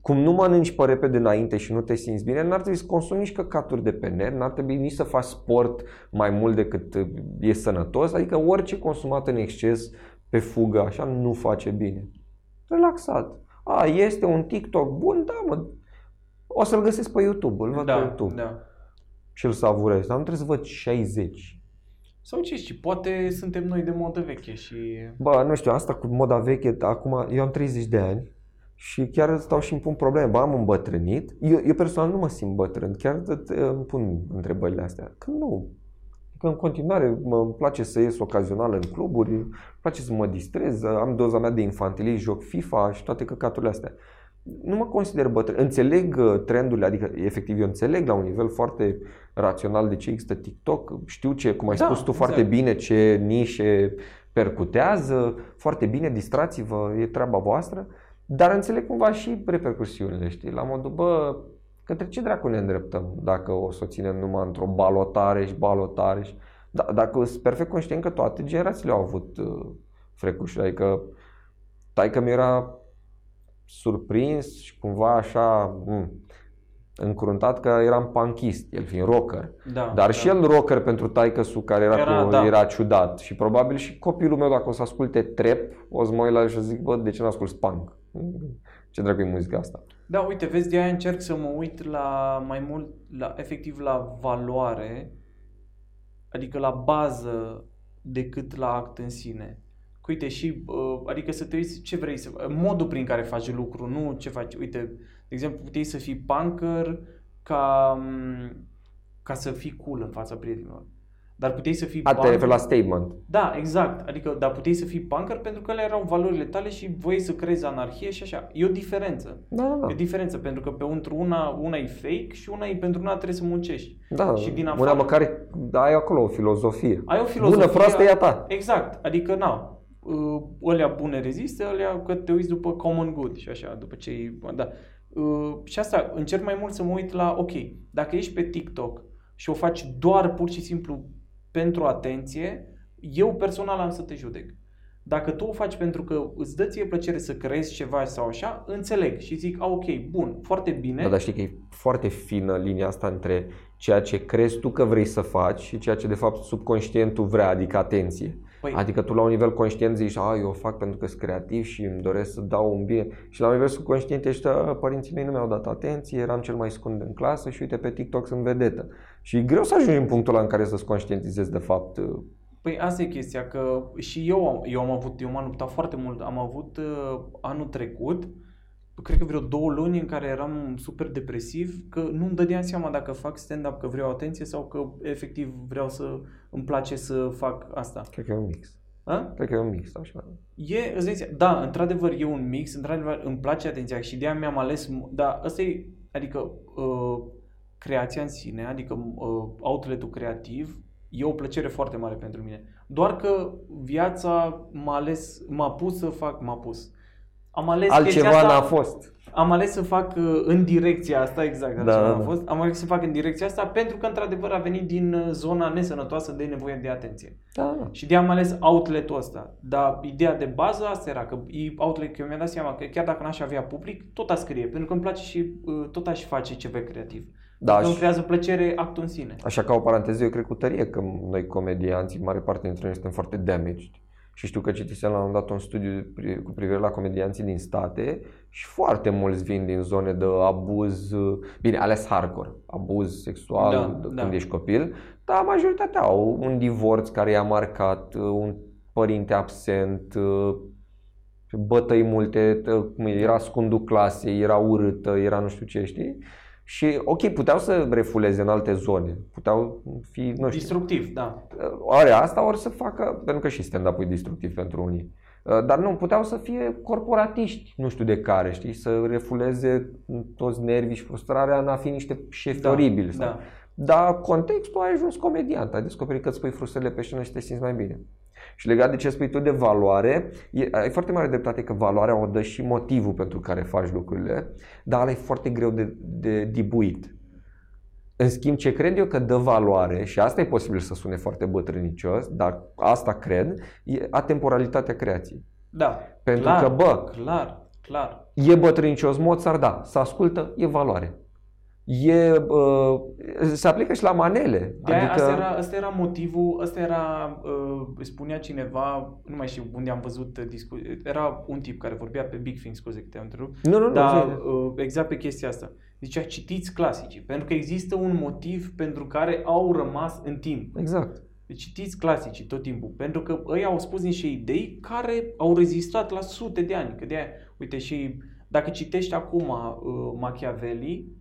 cum nu mănânci pe repede înainte și nu te simți bine, n-ar trebui să consumi nici căcaturi de pe net, n-ar trebui nici să faci sport mai mult decât uh, e sănătos, adică orice consumat în exces, pe fugă, așa, nu face bine. Relaxat. A, este un TikTok bun? Da, mă. O să-l găsesc pe YouTube, îl văd pe da, YouTube da. și îl savurez. Dar nu trebuie să văd 60. Sau ce știi, poate suntem noi de modă veche și... Bă, nu știu, asta cu moda veche, acum eu am 30 de ani și chiar stau și îmi pun probleme. Bă, am îmbătrânit. Eu, eu personal nu mă simt bătrân, chiar te- te- îmi pun întrebările astea. Că nu. Că în continuare mă îmi place să ies ocazional în cluburi, îmi place să mă distrez, am doza mea de infantilie, joc FIFA și toate căcaturile astea. Nu mă consider bătrân. Înțeleg uh, trendurile, adică efectiv eu înțeleg la un nivel foarte rațional de ce există TikTok. Știu ce, cum ai Da, spus tu exact. foarte bine, ce nișe percutează, foarte bine, distrați-vă, e treaba voastră, dar înțeleg cumva și repercusiunile, știi, la modul, bă, către ce dracu ne îndreptăm dacă o să o ținem numai într-o balotare și balotare și... Da, dacă sunt perfect conștient că toate generațiile au avut uh, frecușuri, adică taică mi era surprins și cumva așa m- încruntat că eram punkist, el fiind rocker. Da, Dar da. și el rocker pentru taică su care era, Era, cu, da. era ciudat. Și probabil și copilul meu dacă o să asculte trap, o să mă uit la el și o să zic, bă, de ce nu asculti punk? Ce dracu e muzica asta? Da, uite, vezi, de aia încerc să mă uit la mai mult, la, efectiv la valoare, adică la bază decât la act în sine. Că, Uite, și, uh, adică să te uiți ce vrei să modul prin care faci lucru, nu ce faci. Uite, de exemplu, puteai să fii punker ca, m, ca să fii cool în fața prietenilor. Dar puteai să fii A, te punker- referi la statement. Da, exact. Adică, dar puteai să fii punker pentru că ele erau valorile tale și voiai să creezi anarhie și așa. E o diferență. Da, da, E o da. diferență, pentru că pe într una, una e fake și una e pentru una trebuie să muncești. da. și din Una afară- măcar ai acolo o filozofie. Ai o filozofie... Bună, proastă e a ta. Exact, adică na, uh, ălea bune rezistă, ălea că te uiți după common good și așa, după ce e, da. Uh, și asta, încerc mai mult să mă uit la, ok, dacă ești pe TikTok și o faci doar pur și simplu pentru atenție, eu personal am să te judec. Dacă tu o faci pentru că îți dă ție plăcere să creezi ceva sau așa, înțeleg și zic, a, ok, bun, foarte bine. Da, dar știi că e foarte fină linia asta între ceea ce crezi tu că vrei să faci și ceea ce de fapt subconștientul vrea, adică atenție. Păi- Adică tu la un nivel conștient zici, a, eu o fac pentru că sunt creativ și îmi doresc să dau un bine. Și la un nivel subconștient ești, "A, părinții mei nu mi-au dat atenție, eram cel mai scund în clasă și uite pe TikTok sunt vedetă. Și e greu să ajungi în punctul ăla în care să-ți conștientizezi de fapt. uh, Păi asta e chestia, că și eu am, eu am avut, eu m-am luptat foarte mult. Am avut uh, anul trecut, cred că vreo două luni în care eram super depresiv, că nu-mi dădeam seama dacă fac stand-up, că vreau atenție sau că efectiv vreau să îmi place să fac asta. Cred că e un mix. A? Cred că e un mix, așa. E, îți dai seama- da, într-adevăr e un mix, într-adevăr îmi place atenția și de aia mi-am ales, dar ăsta e, adică uh, creația în sine, adică uh, outlet-ul creativ, e o plăcere foarte mare pentru mine. Doar că viața m-a ales, m-a pus să fac, m-a pus. Am ales chestia Altceva asta, n-a fost. Am ales să fac uh, în direcția asta, exact, Da, altceva da, n-a da. fost. Am ales să fac în direcția asta pentru că într-adevăr a venit din uh, zona nesănătoasă de nevoie de atenție. Da, da. Și de am ales outlet-ul ăsta. Dar ideea de bază asta era, că e outlet, că eu mi-am dat seama că chiar dacă n-aș avea public, tot a scrie, pentru că îmi place și uh, tot aș face ceva creativ. Da, Că îmi și- creează plăcere actul în sine. Așa ca o paranteză, eu cred cu tărie că noi comedianții, în mare parte dintre noi, suntem foarte damaged. Și știu că citisem la un moment dat un studiu pri- cu privire la comedianții din state și foarte mulți vin din zone de abuz, bine, ales hardcore, abuz sexual Da, de da. când ești copil, dar majoritatea au un divorț care i-a marcat, un părinte absent, bătăi multe, cum e, era scundul clasei, era urâtă, era nu știu ce, știi? Și ok, puteau să refuleze în alte zone, puteau fi, nu știu, Distructiv, da. ori asta, ori să facă, pentru că și stand-up e destructiv pentru unii. Uh, Dar nu, puteau să fie corporatiști, nu știu de care, știi, să refuleze toți nervii și frustrarea în a fi niște șefi Da, oribili. Sau... da. Dar contextul ai ajuns comediant, ai descoperit că îți pui frustrările pe scenă și te simți mai bine. Și legat de ce spui tu de valoare, e, ai foarte mare dreptate că valoarea o dă și motivul pentru care faci lucrurile, dar ăla e foarte greu de, de dibuit. În schimb, ce cred eu că dă valoare, și asta e posibil să sune foarte bătrânicios, dar asta cred, e atemporalitatea creației. Da. Pentru clar, că, bă, Clar, clar. E bătrânicios Mozart, da, să ascultă, e valoare. E, uh, se aplică și la manele. De adică... asta, era, asta era motivul, asta era, uh, spunea cineva, nu mai știu unde am văzut uh, discu- era un tip care vorbea pe Big Thing, scuze că te-am întrerupt, Nu, nu, nu. dar zi. uh, exact pe chestia asta. Zicea, citiți clasicii, pentru că există un motiv pentru care au rămas în timp. Exact. Deci citiți clasicii tot timpul, pentru că ei au spus niște idei care au rezistat la sute de ani. Că de uite, și dacă citești acum uh, Machiavelli,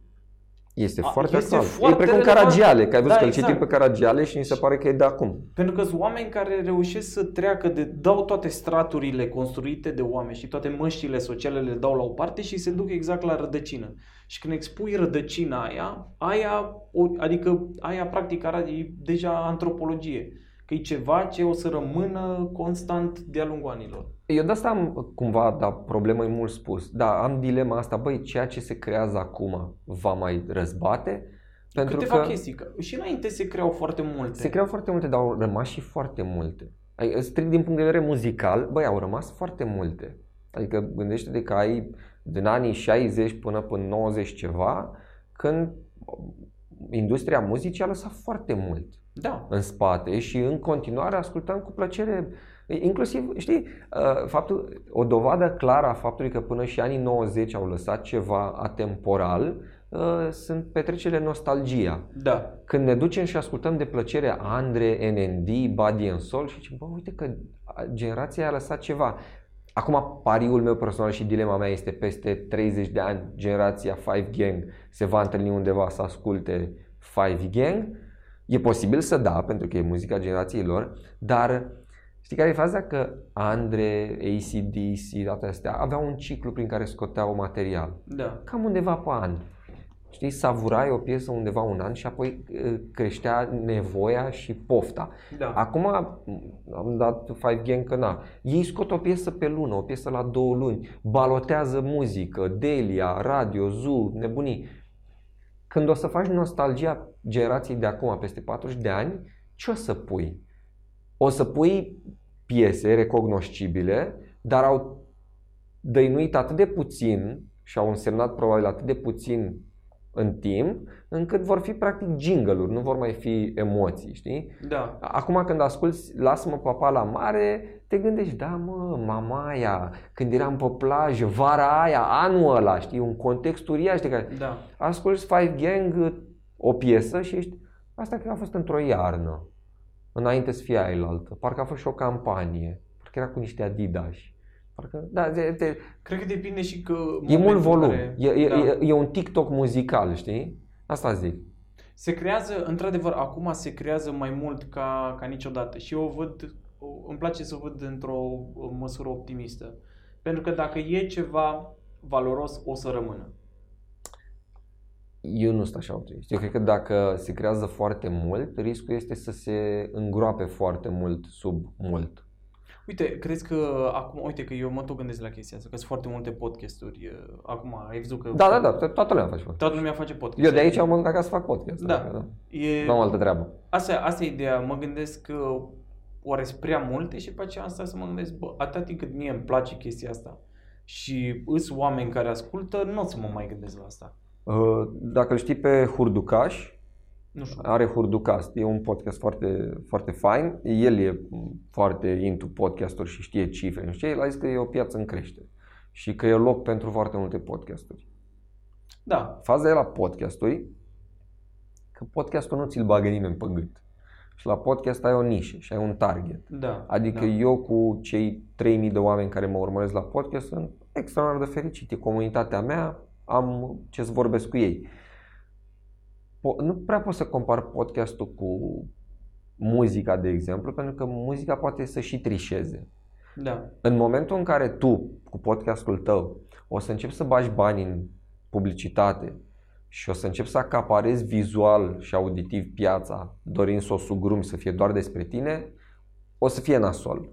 Este A, foarte este actual. foarte e precum relevant. Caragiale, că ai văzut Da, că îl exact. citim pe Caragiale și ni se pare că e de acum. Pentru că sunt oameni care reușesc să treacă de, dau toate straturile construite de oameni și toate măștile sociale le dau la o parte și se duc exact la rădăcină. Și când expui rădăcina aia, aia, o, adică aia practic arată, e deja antropologie. Că e ceva ce o să rămână constant de-a lungul anilor. Eu de asta am cumva, da, problemă e mult spus. Da, am dilema asta, băi, ceea ce se creează acum va mai răzbate? Pentru Câteva că chestii. Că și înainte se creau foarte multe. se creau foarte multe, dar au rămas și foarte multe. Ai- Strict din punct de vedere muzical, băi, au rămas foarte multe. Adică gândește-te că ai din anii 60 până până 90 ceva, când industria muzicii a lăsat foarte mult Da. în spate și în continuare ascultăm cu plăcere inclusiv, știi, uh, faptul, o dovadă clară a faptului că până și anii 90 au lăsat ceva atemporal uh, sunt petrecerile nostalgia. Da. Când ne ducem și ascultăm de plăcere Andre, NND, Body and Soul și zicem, bă, uite că generația aia a lăsat ceva. Acum, pariul meu personal și dilema mea este peste 30 de ani, generația Five Gang se va întâlni undeva să asculte Five Gang. E posibil să da, pentru că e muzica generației lor, dar știi care e faza? Că Andre, ACDC, toate astea aveau un ciclu prin care scoteau material Da. cam undeva pe an. Știi, savurai o piesă undeva un an și apoi uh, creștea nevoia și pofta. Da. Acum am dat Five Gang că na. Ei scot o piesă pe lună, o piesă la două luni, balotează muzică, Delia, radio, Zoo, nebunii. Când o să faci nostalgia generației de acum, peste 40 de ani, ce o să pui? O să pui piese recognoscibile, dar au dăinuit atât de puțin și au însemnat probabil atât de puțin în timp, încât vor fi practic jingle-uri, nu vor mai fi emoții, știi? Da. Acum când asculti Lasă-mă papa la mare, te gândești, da mă, mama aia, când eram pe plajă, vara aia, anul ăla, știi, un context uriaș de care... Da. Asculti Five Gang, o piesă și ești, asta cred că a fost într-o iarnă, înainte să fie ailaltă, parcă a fost și o campanie, parcă era cu niște Adidas. Parcă, da, te, te, Cred că depinde și că... e mult momentul volum, care- e, e, da. e, e un TikTok muzical, știi? Asta zic. Se creează, într-adevăr, acum se creează mai mult ca, ca niciodată și eu o văd, o- îmi place să o văd într-o măsură optimistă. Pentru că dacă e ceva valoros, o să rămână. Eu nu sunt așa optimist. Eu cred că dacă se creează foarte mult, riscul este să se îngroape foarte mult sub mult. Uite, crezi că acum, uite că eu mă tot gândesc la chestia asta, că sunt foarte multe podcasturi. eh, Acum, ai văzut că... Da, da, da, to- toată lumea face podcast. Toată lumea face podcast. Eu de aici am mâncat ca să fac podcast. Da. adică, E, Nu am altă treabă. Asta, asta e ideea. Mă gândesc că oare sunt prea multe și pe aceea asta să mă gândesc, bă, atât timp cât mie îmi place chestia asta și îs oameni care ascultă, nu o să mă mai gândesc la asta. Uh, Dacă îl știi pe Hurducaș, Nu știu. are Hurducast, e un podcast foarte, foarte fain. El e foarte into podcasturi și știe cifre, nu știu ce. El a zis că e o piață în creștere și că e loc pentru foarte multe podcasturi. Da, Faza e la podcasturi că podcastul nu ți-l bagă nimeni pe gât. Și la podcast ai o nișă și ai un target. da. Adică da. eu cu cei 3000 de oameni care mă urmăresc la podcast sunt extraordinar de fericit. E comunitatea mea, am ce să vorbesc cu ei. Po- nu prea pot să compar podcastul cu muzica, de exemplu, pentru că muzica poate să și trișeze. Da, În momentul în care tu, cu podcastul tău, o să începi să bagi bani în publicitate și o să începi să acaparezi vizual și auditiv piața, dorind să o sugrumi să fie doar despre tine, o să fie nasol.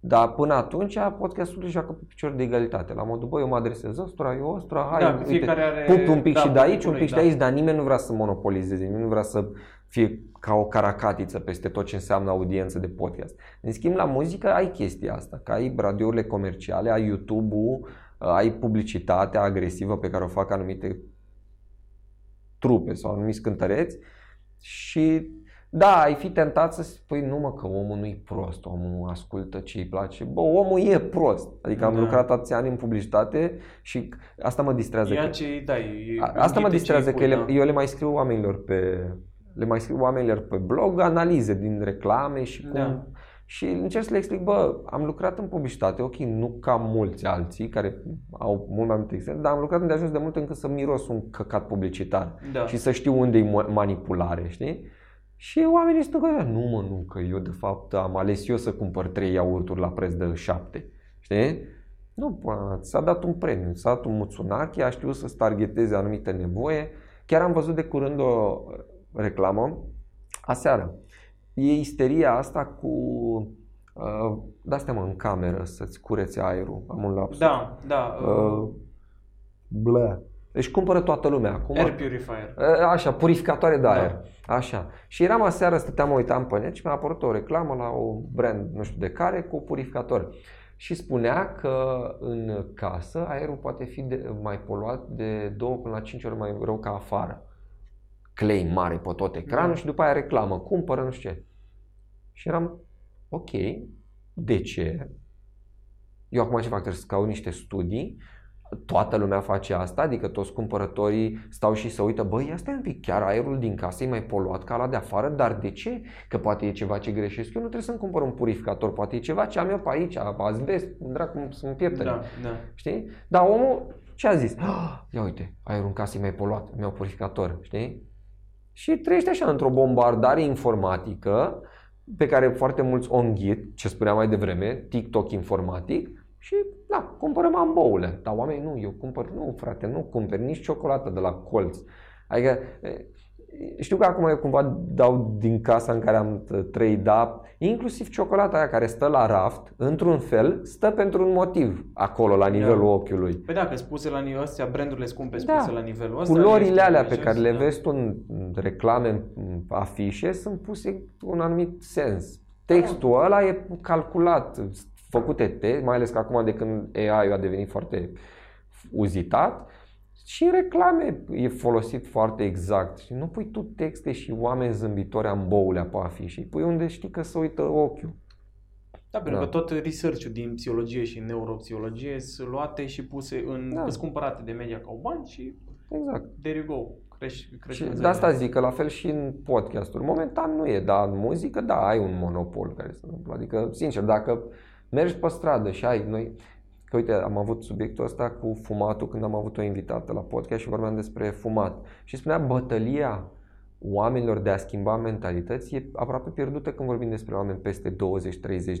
Dar până atunci podcastul își joacă pe picior de egalitate. La modul, băi, eu mă adresez ăstora, eu ăstora, hai, Da, uite, fiecare are- pup un pic da, și de aici, pup un pic și de lui, aici, dar nimeni nu vrea să monopolizeze, nimeni nu vrea să fie ca o caracatiță peste tot ce înseamnă audiență de podcast. În schimb, la muzică ai chestia asta, că ai radiourile comerciale, ai YouTube-ul, ai publicitatea agresivă pe care o fac anumite trupe sau anumiți cântăreți și da, ai fi tentat să spui nu mă că omul nu-i prost, omul ascultă ce îi place. Bă, omul e prost. Adică am Da. lucrat atâția ani în publicitate și asta mă distrează. Ia că- ce, da, e, a- Asta mă înghite distrează ce că îi ele, pui, da. eu le mai scriu oamenilor pe le mai scriu oamenilor pe blog analize din reclame și cum Da. Și încerc să le explic, bă, am lucrat în publicitate, ok, nu ca mulți alții care au mult mai multe exemple, dar am lucrat de ajuns de mult încât să miros un căcat publicitar Da. și să știu unde e manipulare, știi? Și oamenii spun că nu mă, nu, că eu de fapt am ales eu să cumpăr trei iaurturi la preț de șapte, știi? Nu, bă, ți-a dat un premiu, ți-a dat un muțunache, a știut să-ți targeteze anumite nevoie. Chiar am văzut de curând o reclamă, aseară. E isteria asta cu uh, de-astea mă, în cameră, să-ți curețe aerul. Am un lapsus. Da, da. Uh, Uh, blă. Deci cumpără toată lumea acum. air purifier. Uh, Așa, purificatoare de Da. aer. Așa. Și eram aseară, stăteam, mă uitam pe net și mi-a apărut o reclamă la un brand, nu știu de care, cu purificator. Și spunea că în casă aerul poate fi de, mai poluat de 2 până la 5 ori mai rău ca afară. Claim mare pe tot ecranul Da. și după aia reclamă, cumpără, nu știu ce. Și eram, ok, de ce? Eu acum ce fac? Trebuie să caut niște studii toată lumea face asta, adică toți cumpărătorii stau și se uită, băi, asta e un pic, chiar aerul din casă e mai poluat ca la de afară, dar de ce? Că poate e ceva ce greșesc, eu nu trebuie să-mi cumpăr un purificator, poate e ceva ce am eu pe aici, azbest, dracu, să-mi pieptene. Da, da. Știi? Dar omul ce a zis? Ah, ia uite, aerul în casă e mai poluat, mi-au purificator, știi? Și trăiește așa într-o bombardare informatică pe care foarte mulți o înghit, ce spuneam mai devreme, TikTok informatic și da, cumpărăm amboule. Dar oamenii nu, eu cumpăr, nu frate, nu cumpăr nici ciocolată de la colț. Adică e, știu că acum eu cumva dau din casa în care am trăit, dar inclusiv ciocolata aia care stă la raft, într-un fel, stă pentru un motiv acolo, la nivelul Da. ochiului. Păi dacă spuse la nivelul ăsta, brandurile scumpe Da. spuse la nivelul ăsta. Culorile ieftine, alea pe deci, care le da. vezi tu în în reclame, în afișe, sunt puse cu un anumit sens. Textul ăla e calculat, făcute te, mai ales că acum de când AI-ul a devenit foarte uzitat, și în reclame e folosit foarte exact. Și nu pui tu texte și oameni zâmbitori amboulea pe afișe. Îi pui unde știi că se uită ochiul. Da, pentru Da. că tot research-ul din psihologie și neuropsihologie sunt luate și puse în, Da. da. sunt cumpărate de media ca bani și Exact. there you go. Crești, crești Și de vânzările. asta zic că la fel și în podcasturi. Momentan nu e, dar în muzică, da, ai un monopol care se întâmplă. Adică, sincer, dacă mergi pe stradă și ai noi... Că uite, am avut subiectul ăsta cu fumatul când am avut o invitată la podcast și vorbeam despre fumat. Și spunea bătălia oamenilor de a schimba mentalități e aproape pierdută când vorbim despre oameni peste 20-30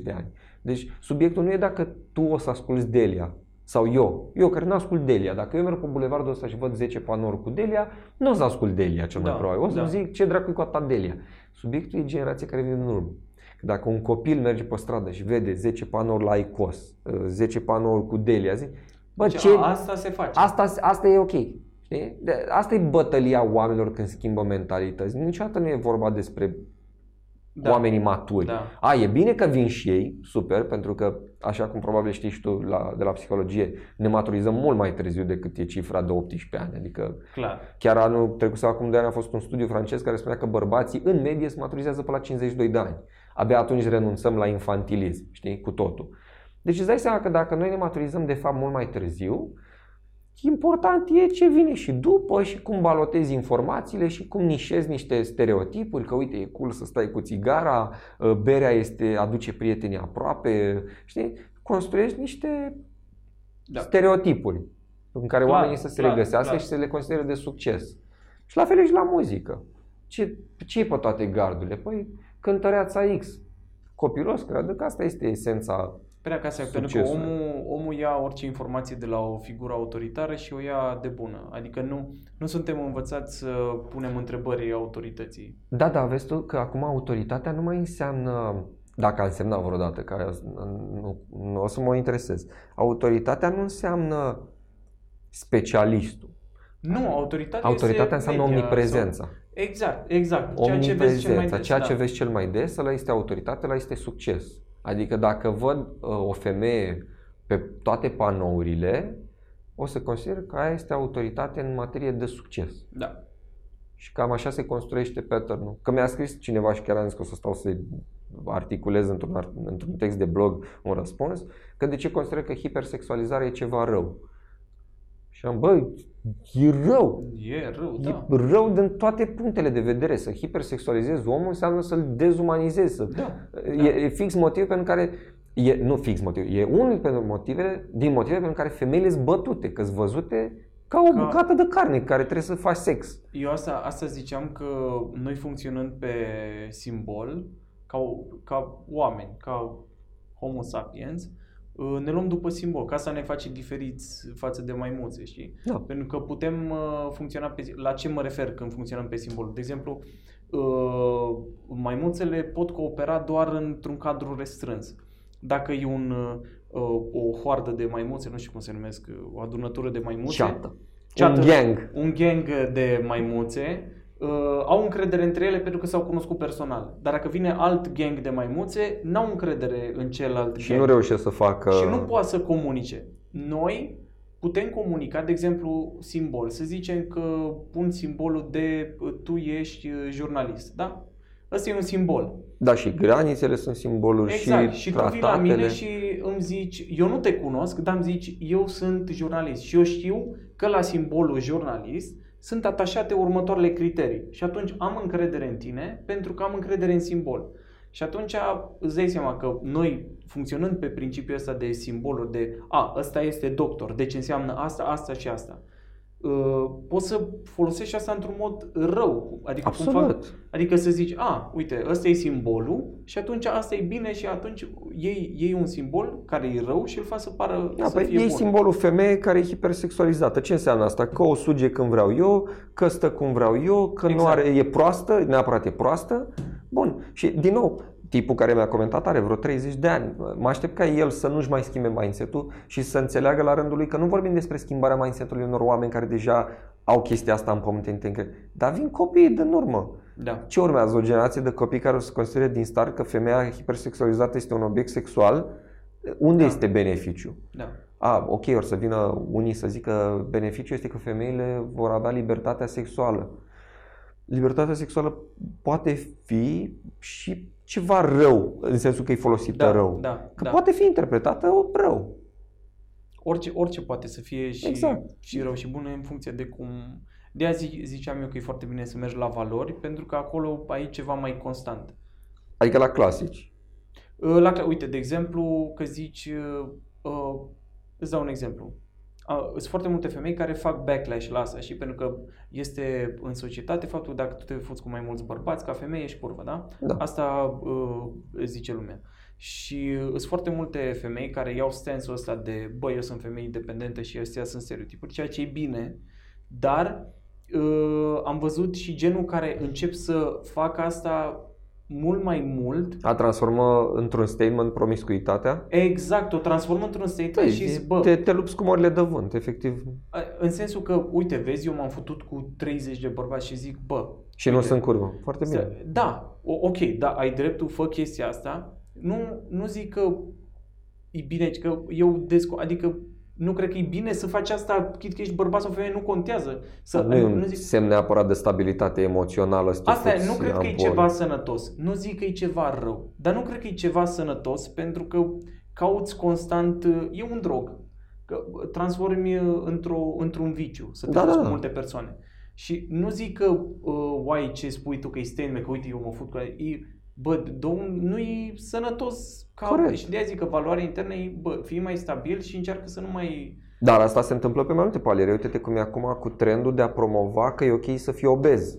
de ani. Deci subiectul nu e dacă tu o să asculți Delia sau eu, eu care nu ascult Delia, dacă eu merg pe bulevardul ăsta și văd 10 panouri cu Delia, nu o să ascult Delia cel mai Da, probabil. O să da. zic ce dracu cu a ta Delia. Subiectul e generația care vine în urmă. Că Dacă un copil merge pe stradă și vede 10 panouri la ICOS, 10 panouri cu Delia, zic, bă, Deci, ce, a, asta se face. Asta, asta e ok. Știi? De, asta e bătălia oamenilor când schimbă mentalități. Niciodată nu e vorba despre da. oamenii maturi. Da. A, e bine că vin și ei, super, pentru că, așa cum probabil știi și tu la, de la psihologie, ne maturizăm mult mai târziu decât e cifra de 18 ani. Adică Clar. chiar anul trecut sau acum de ani a fost un studiu francez care spunea că bărbații în medie se maturizează până la 52 de ani. Abia atunci renunțăm la infantilism, știi, cu totul. Deci îți dai seama că dacă noi ne maturizăm de fapt mult mai târziu, Important e ce vine și după și cum balotezi informațiile și cum nișezi niște stereotipuri, că uite, e cool să stai cu țigara, ă, berea este, aduce prietenii aproape, știi? Construiești niște da. stereotipuri în care clar, oamenii să se clar, regăsească clar. și să le considere de succes. Și la fel e și la muzică. Ce, ce e pe toate gardurile? Păi cântăreața X. Copilos, cred că asta este esența Prea ca să pentru că omul, omul ia orice informație de la o figură autoritară și o ia de bună. Adică nu, nu suntem învățați să punem întrebări autorității. Da, da, vezi tu că acum autoritatea nu mai înseamnă, dacă a însemnat vreodată, care nu, nu o să mă interesez. Autoritatea nu înseamnă specialistul. Nu, autoritatea Autoritatea înseamnă media, omniprezența. Sau... Exact, exact. Ceea ce vezi cel mai des. Ceea da. ce vezi cel mai des, ăla este autoritate, ăla este succes. Adică dacă văd uh, o femeie pe toate panourile, o să consider că aia este autoritate în materie de succes. Da. Și cam așa se construiește pattern-ul. Că mi-a scris cineva și chiar am zis că o să stau să articulez într-un, într-un text de blog un răspuns, că de ce consider că hipersexualizarea e ceva rău. Și am, băi, e rău. E rău, da. E rău din toate punctele de vedere. Să hipersexualizezi omul înseamnă să-l dezumanizezi. Să... Da, e, da. e fix motiv pentru care E, nu fix motiv, e unul din motivele, din motivele pentru care femeile sunt bătute, că sunt văzute ca o ca... bucată de carne care trebuie să faci sex. Eu asta, asta ziceam că noi funcționând pe simbol, ca, ca oameni, ca homo sapiens, Uh, ne luăm după simbol, ca să ne face diferiți față de maimuțe, știi? Da. Pentru că putem uh, funcționa pe La ce mă refer când funcționăm pe simbol? De exemplu, uh, maimuțele pot coopera doar într-un cadru restrâns. Dacă e un, o hoardă de maimuțe, nu știu cum se numesc, o adunătură de maimuțe. Ceată. Ceată, un gang. Un gang de maimuțe uh, au încredere între ele pentru că s-au cunoscut personal. Dar dacă vine alt gang de maimuțe, n-au încredere în celălalt Și gang. nu reușesc să facă... Și nu poate să comunice. Noi putem comunica, de exemplu, simbol. Să zicem că pun simbolul de tu ești uh, jurnalist, da? Ăsta e un simbol. Da, și granițele sunt simboluri exact. și Și tu vii la mine și îmi zici, eu nu te cunosc, dar îmi zici, eu sunt jurnalist și eu știu că la simbolul jurnalist sunt atașate următoarele criterii. Și atunci am încredere în tine pentru că am încredere în simbol. Și atunci îți dai seama că noi, funcționând pe principiul ăsta de simboluri, de a, ăsta este doctor, deci înseamnă asta, asta și asta, Uh, poți să folosești asta într-un mod rău. Adică, Absolut. Cum fac, adică să zici, a, uite, ăsta e simbolul și atunci asta e bine și atunci iei, iei un simbol care e rău și îl faci să pară da, să păi fie iei bun. simbolul femeie care e hipersexualizată. Ce înseamnă asta? Că o suge când vreau eu, că stă cum vreau eu, că exact. nu are, e proastă, neapărat e proastă. Bun. Și din nou, tipul care mi-a comentat are vreo 30 de ani. Mă aștept ca el să nu-și mai schimbe mindset-ul și să înțeleagă la rândul lui că nu vorbim despre schimbarea mindset-ului unor oameni care deja au chestia asta în pământ încredere. Dar vin copiii din urmă. Da. Ce urmează? O generație de copii care o să considere din start că femeia hipersexualizată este un obiect sexual? Unde da. este beneficiu? Da. A, ok, or să vină unii să zică beneficiul este că femeile vor avea libertatea sexuală. Libertatea sexuală poate fi și ceva rău, în sensul că e folosită da, rău. Da, că da. poate fi interpretată rău. Orice, orice poate să fie și, Exact. și rău și bun în funcție de cum... De aia zi- ziceam eu că e foarte bine să mergi la valori, pentru că acolo ai ceva mai constant. Adică la clasici. Uh, La, uite, de exemplu, că zici, uh, uh, îți dau un exemplu. Uh, sunt foarte multe femei care fac backlash la asta și pentru că este în societate faptul că dacă tu te fuți cu mai mulți bărbați, ca femeie ești curvă, da? Da. Asta uh, zice lumea. Și uh, sunt foarte multe femei care iau stansul ăsta de băi, eu sunt femeie independentă și astea sunt stereotipuri, ceea ce e bine, dar uh, am văzut și genul care încep să facă asta mult mai mult A transformă într-un statement promiscuitatea. Exact, o transformă într-un statement Păi, și zic, bă, te, te lupți cu morile de vânt, efectiv. în sensul că, uite, vezi, eu m-am futut cu 30 de bărbați și zic, bă, Și nu Uite. sunt curvă. Foarte bine. Să- Da, o- ok, da, ai dreptul, fă chestia asta. Nu, nu zic că e bine, că eu descu... adică nu cred că e bine să faci asta, chit că ești bărbat sau femeie, nu contează. Să, Nu e un nu zic, semn neapărat de stabilitate emoțională. Să te Asta e, fuți nu cred că e ampul. ceva sănătos. Nu zic că e ceva rău, dar nu cred că e ceva sănătos pentru că cauți constant, e un drog. Că transformi într-o, într-un viciu, să te Da, da, da, cu da. multe persoane. Și nu zic că, uh, uai, ce spui tu că e statement, că uite, eu mă fut cu e, bă, domn, nu e sănătos ca, Corect. și de aia zic că valoarea internă e, bă, fii mai stabil și încearcă să nu mai... Dar asta se întâmplă pe mai multe paliere. Uite-te cum e acum cu trendul de a promova că e ok să fii obez.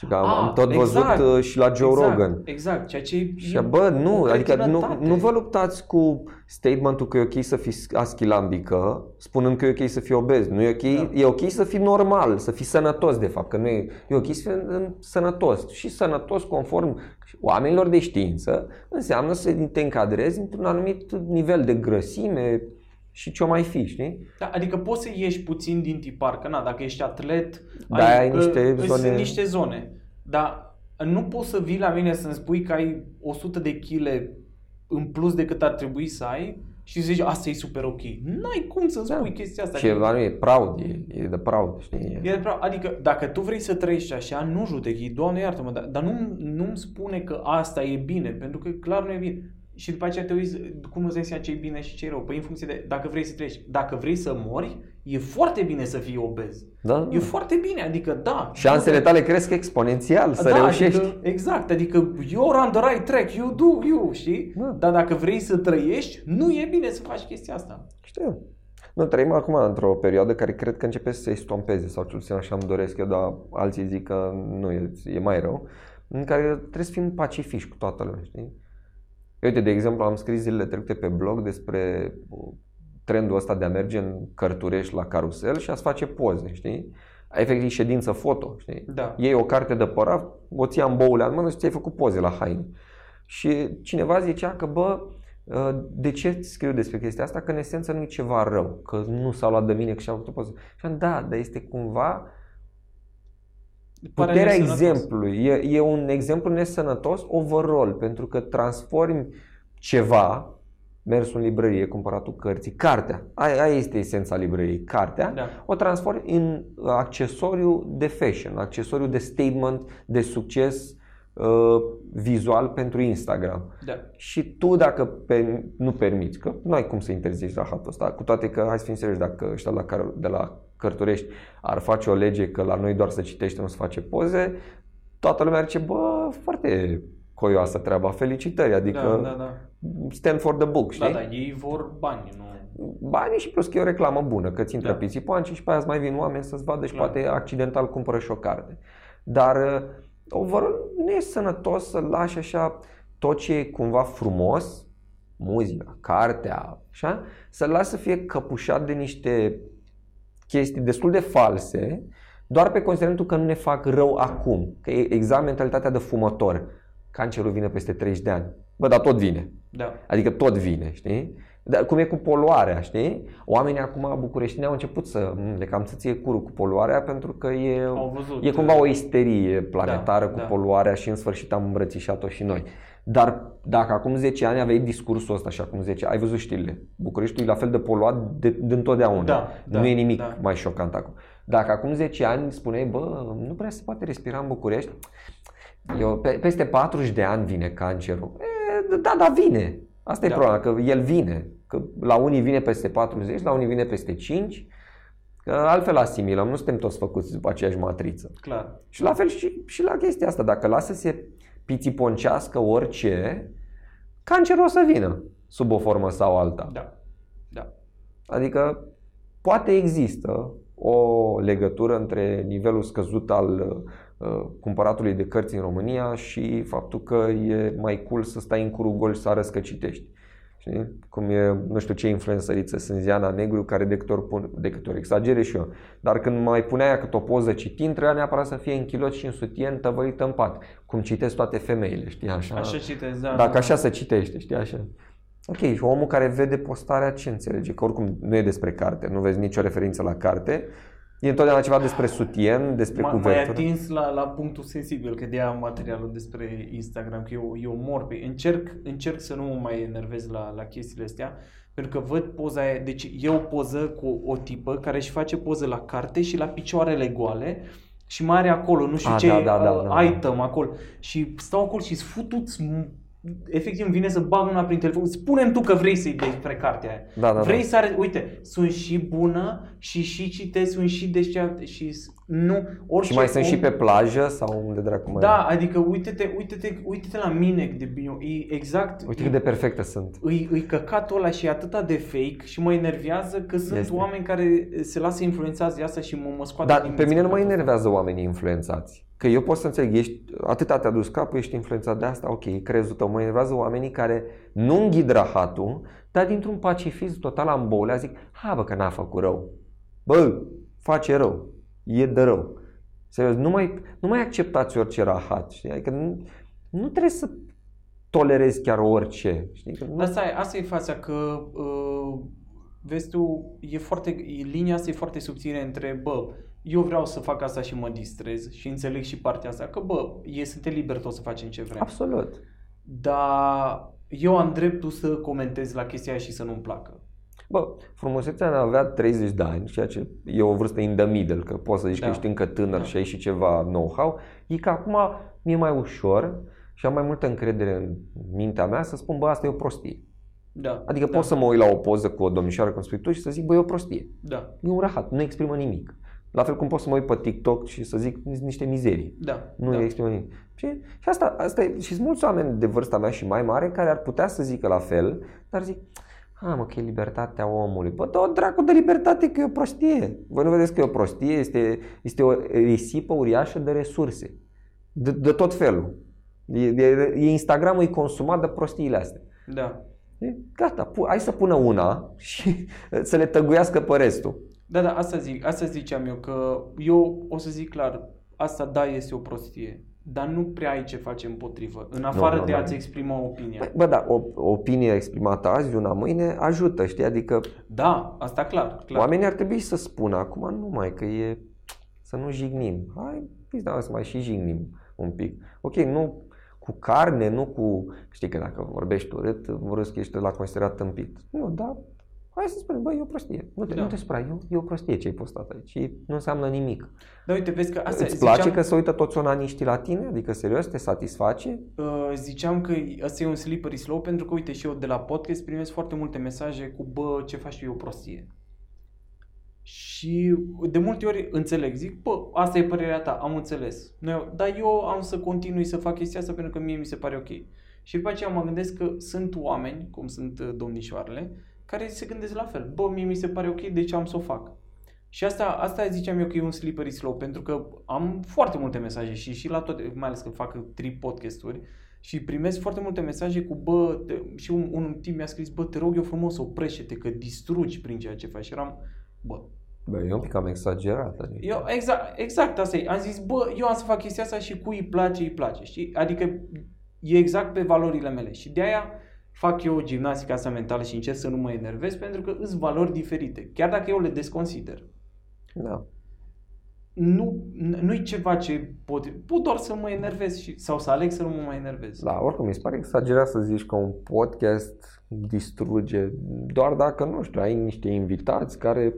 Și că am, Ah, am tot văzut exact. uh, și la Joe exact, Rogan. Exact, ceea ce e Și bă, nu, o adică nu, cretinătate. nu vă luptați cu statementul că e ok să fii aschilambică, spunând că e ok să fii obez. Nu e ok, Da. e ok să fii normal, să fii sănătos de fapt, că nu e, e ok să fii în- sănătos. Și sănătos conform oamenilor de știință înseamnă să te încadrezi într-un anumit nivel de grăsime și ce o mai fi, știi? Da, adică poți să ieși puțin din tipar, că na, dacă ești atlet, Da, ai niște că- zone- Sunt niște zone. Dar nu poți să vii la mine să-mi spui că ai 100 de kg în plus decât ar trebui să ai și zici, asta e super ok. N-ai cum să-mi Da. spui chestia asta. Și e, nu, e proud, e, e de proud, știi? E adevărat. Adică dacă tu vrei să trăiești așa, nu judec, Doamne iartă-mă, dar, dar nu, nu-mi spune că asta e bine, pentru că clar nu e bine. Și după aceea te uiți cum îți dai seama ce e bine și ce e rău. Păi în funcție de dacă vrei să trăiești. Dacă vrei să mori, e foarte bine să fii obez. Da? E foarte bine, adică da. Șansele tale cresc exponențial să da, reușești. Adică, exact, adică you're on the right track, you do you, știi? Da. Dar dacă vrei să trăiești, nu e bine să faci chestia asta. Știu. Nu, trăim acum într-o perioadă care cred că începe să se estompeze, sau cel puțin așa îmi doresc eu, dar alții zic că nu, e, e mai rău, în care trebuie să fim pacifici cu toată lumea, știi? Uite, de exemplu, am scris zilele trecute pe blog despre uh, trendul ăsta de a merge în cărturești la carusel și a-ți face poze, știi? Efectiv ședință foto, știi? Da. Iei o carte de părat, o ții în boule în mână și ți-ai făcut poze la haine. Și cineva zicea că, bă, uh, de ce scriu despre chestia asta? Că în esență nu e ceva rău, că nu s-au luat de mine că și-au făcut poze. Și am, da, dar este cumva Pare puterea nesănătos. exemplului. E, e un exemplu nesănătos overall, pentru că transformi ceva, mersul în librărie, cumpăratul cărții, cartea, aia, aia este esența librăriei, cartea, Da. o transformi în accesoriu de fashion, accesoriu de statement, de succes uh, vizual pentru Instagram. Da. Și tu dacă pe, nu permiți, că nu ai cum să interzici la hatul ăsta, cu toate că, hai să fim serioși, dacă ăștia la care, de la Cărturești ar face o lege că la noi doar să citește, nu să face poze, toată lumea ar zice, bă, foarte coioasă treaba, felicitări, adică da, da, da. stand for the book, știi? Da, da, ei vor bani, nu... Banii și plus că e o reclamă bună, că ți intră Da. da. pițipoanci și pe aia îți mai vin oameni să-ți vadă și Clar. poate accidental cumpără și o carte. Dar uh, overall nu e sănătos să lași așa tot ce e cumva frumos, muzica, cartea, așa, să lași să fie căpușat de niște chestii destul de false, doar pe considerentul că nu ne fac rău acum. Că e exact mentalitatea de fumător. Cancerul vine peste 30 de ani. Bă, dar tot vine. Da. Adică tot vine, știi? Dar cum e cu poluarea, știi? Oamenii acum bucureștini au început să "M, le cam să ție curul cu poluarea pentru că e, Au văzut, e cumva o isterie planetară Da, cu da. poluarea și în sfârșit am îmbrățișat-o și noi. Dar dacă acum 10 ani aveai discursul ăsta și acum 10 ai văzut știrile. Bucureștiul e la fel de poluat de, de întotdeauna. Da, da, nu e nimic da. mai șocant acum. Dacă acum 10 ani spuneai, bă, nu prea se poate respira în București, eu, pe, peste 40 de ani vine cancerul. E, da, da, vine. Asta Da. e problema, că el vine. Că la unii vine peste 40, la unii vine peste 5. Că altfel asimilăm, nu suntem toți făcuți după aceeași matriță. Clar. Și la fel și, și la chestia asta, dacă lasă să se pițiponcească orice, cancerul o să vină sub o formă sau alta. Da. Da. Adică poate există o legătură între nivelul scăzut al uh, cumpăratului de cărți în România și faptul că e mai cool să stai în curul gol și să arăți că citești. Știi? Cum e, nu știu ce influențăriță sunt Ziana Negru care de câte ori, pun, de câte ori exagere și eu. Dar când mai punea ea cât o poză citind, trebuia neapărat să fie în kilot și în sutien tăvălită în pat. Cum citesc toate femeile, știi? Așa, Așa citesc, da. dacă da, așa se citește, știi, așa. Ok, și omul care vede postarea ce înțelege? Că oricum nu e despre carte, nu vezi nicio referință la carte, E întotdeauna ceva despre sutien, despre M-a- M-ai cuvertură. atins la, la punctul sensibil, că de-aia am materialul despre Instagram, că eu, eu mor pe... Încerc, încerc să nu mă mai enervez la, la chestiile astea, pentru că văd poza aia, deci e o poză cu o tipă care își face poză la carte și la picioarele goale și mai are acolo, nu știu A, ce, da, da, da, uh, da. item acolo. Și stau acolo și-s futuți, efectiv îmi vine să bag una prin telefon. Spune-mi tu că vrei să-i dai spre cartea aia. Da, da, Vrei da. să are, uite, sunt și bună și și citesc, sunt și deșteaptă și s- nu, orice Și mai sunt om- și pe plajă sau unde dracu mai Da, adică uite-te, uite-te, uite-te la mine cât de bine, e exact, Uite cât de perfecte sunt. îi, îi căcatul ăla și e atâta de fake și mă enervează că sunt Este. oameni care se lasă influențați de asta și mă, mă scoate Dar din pe mine nu mă mințile enervează oamenii influențați. Că eu pot să înțeleg, ești, atâta te-a dus capul, ești influențat de asta, ok, crezul tău. Mă enervează oamenii care nu înghid rahatul, dar dintr-un pacifism total ambolea zic, ha bă că n-a făcut rău. Bă, face rău. E de rău. Serios, nu mai, nu mai acceptați orice rahat. Știi? Adică nu, nu trebuie să tolerezi chiar orice. Știi? Că nu, Asta e, asta e fața că uh, vezi tu, e foarte, e, linia asta e foarte subțire între, bă, eu vreau să fac asta și mă distrez și înțeleg și partea asta, că bă, e, suntem liberi toți să facem ce vrem. Absolut. Dar eu am dreptul să comentez la chestia aia și să nu-mi placă. Bă, frumusețea de a avea 30 de ani, ceea ce e o vârstă in the middle, că poți să zici Da. că ești încă tânăr Da. și ai și ceva know-how, e că acum mi-e mai ușor și am mai multă încredere în mintea mea să spun, bă, asta e o prostie. Da. Adică da. pot să mă uit la o poză cu o domnișoară, cum spui tu, și să zic, bă, e o prostie. Da, E un rahat, nu exprimă nimic. La fel cum pot să mă uit pe TikTok și să zic niște mizerii. da. Nu da. exprimă nimic. Și, și asta, asta e, și sunt mulți oameni de vârsta mea și mai mare care ar putea să zică la fel, dar zic, a, mă, că e libertatea omului. Bă, dă dracu de libertate că e o prostie. Voi nu vedeți că e o prostie? Este, este o risipă uriașă de resurse. De, de tot felul. E, e, e Instagramul e consumat de prostiile astea. Da. E, gata, pu- hai să pună una și *laughs* să le tăguiască pe restul. Da, da, asta zic, asta ziceam eu, că eu o să zic clar, asta da este o prostie, dar nu prea ai ce face împotrivă, în afară nu, de nu. a-ți exprima opinia. Bă, Bă, da, o, o opinie exprimată azi, una mâine, ajută, știi? Adică Da, asta clar, clar. Oamenii ar trebui să spună acum numai că e să nu jignim. Hai, pizda, să mai și jignim un pic. Ok, nu cu carne, nu cu... Știi că dacă vorbești urât, urât că ești la considerat tâmpit. Nu, da, hai să spunem, băi, e o prostie. Nu te, Da. nu te supra, e, o- e o prostie ce ai postat aici. E, nu înseamnă nimic. Dar uite, vezi că asta Îți place ziceam, că se uită toți onaniștii la tine? Adică, serios, te satisface? uh, ziceam că asta e un slippery slope pentru că, uite, și eu de la podcast primesc foarte multe mesaje cu, bă, ce faci tu e o prostie. Și de multe ori înțeleg, zic, bă, asta e părerea ta, am înțeles. Noi, dar eu am să continui să fac chestia asta pentru că mie mi se pare ok. Și după aceea mă gândesc că sunt oameni, cum sunt uh, domnișoarele, care se gândesc la fel. Bă, mie mi se pare ok, deci am să o fac. Și asta, asta ziceam eu că e un slippery slope, pentru că am foarte multe mesaje și, și la toate, mai ales că fac tri podcasturi, și primesc foarte multe mesaje cu, bă, te, și un, un tip mi-a scris, bă, te rog eu frumos, oprește-te, că distrugi prin ceea ce faci. Și eram, bă, Bă, e un pic cam exagerat. Adică. eu, exact, exact asta e. Am zis, bă, eu am să fac chestia asta și cui îi place, îi place, știi? Adică e exact pe valorile mele și de aia fac eu gimnastica asta mentală și încerc să nu mă enervez pentru că sunt valori diferite, chiar dacă eu le desconsider. Da. Nu, nu-i ceva ce pot, pot doar să mă enervez și, sau să aleg să nu mă mai enervez. Da, oricum, mi se pare exagerat să zici că un podcast distruge, doar dacă, nu știu, ai niște invitați care...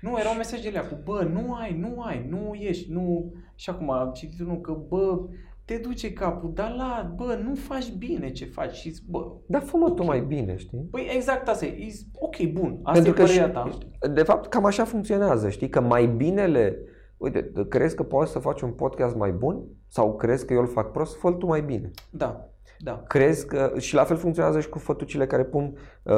Nu, erau mesajele alea cu, bă, nu ai, nu ai, nu ești, nu... Și acum am citit unul că, bă, te duce capul, dar la, bă, nu faci bine ce faci și zic, bă, Da, fă-mă tu Ok. mai bine, știi? Păi exact asta e. Is- Ok, bun. Asta e părerea ta. de fapt, cam așa funcționează, știi? Că mai binele... Uite, crezi că poți să faci un podcast mai bun? Sau crezi că eu îl fac prost? fă tu mai bine. Da, da. Crezi că... Și la fel funcționează și cu fătucile care pun... Uh,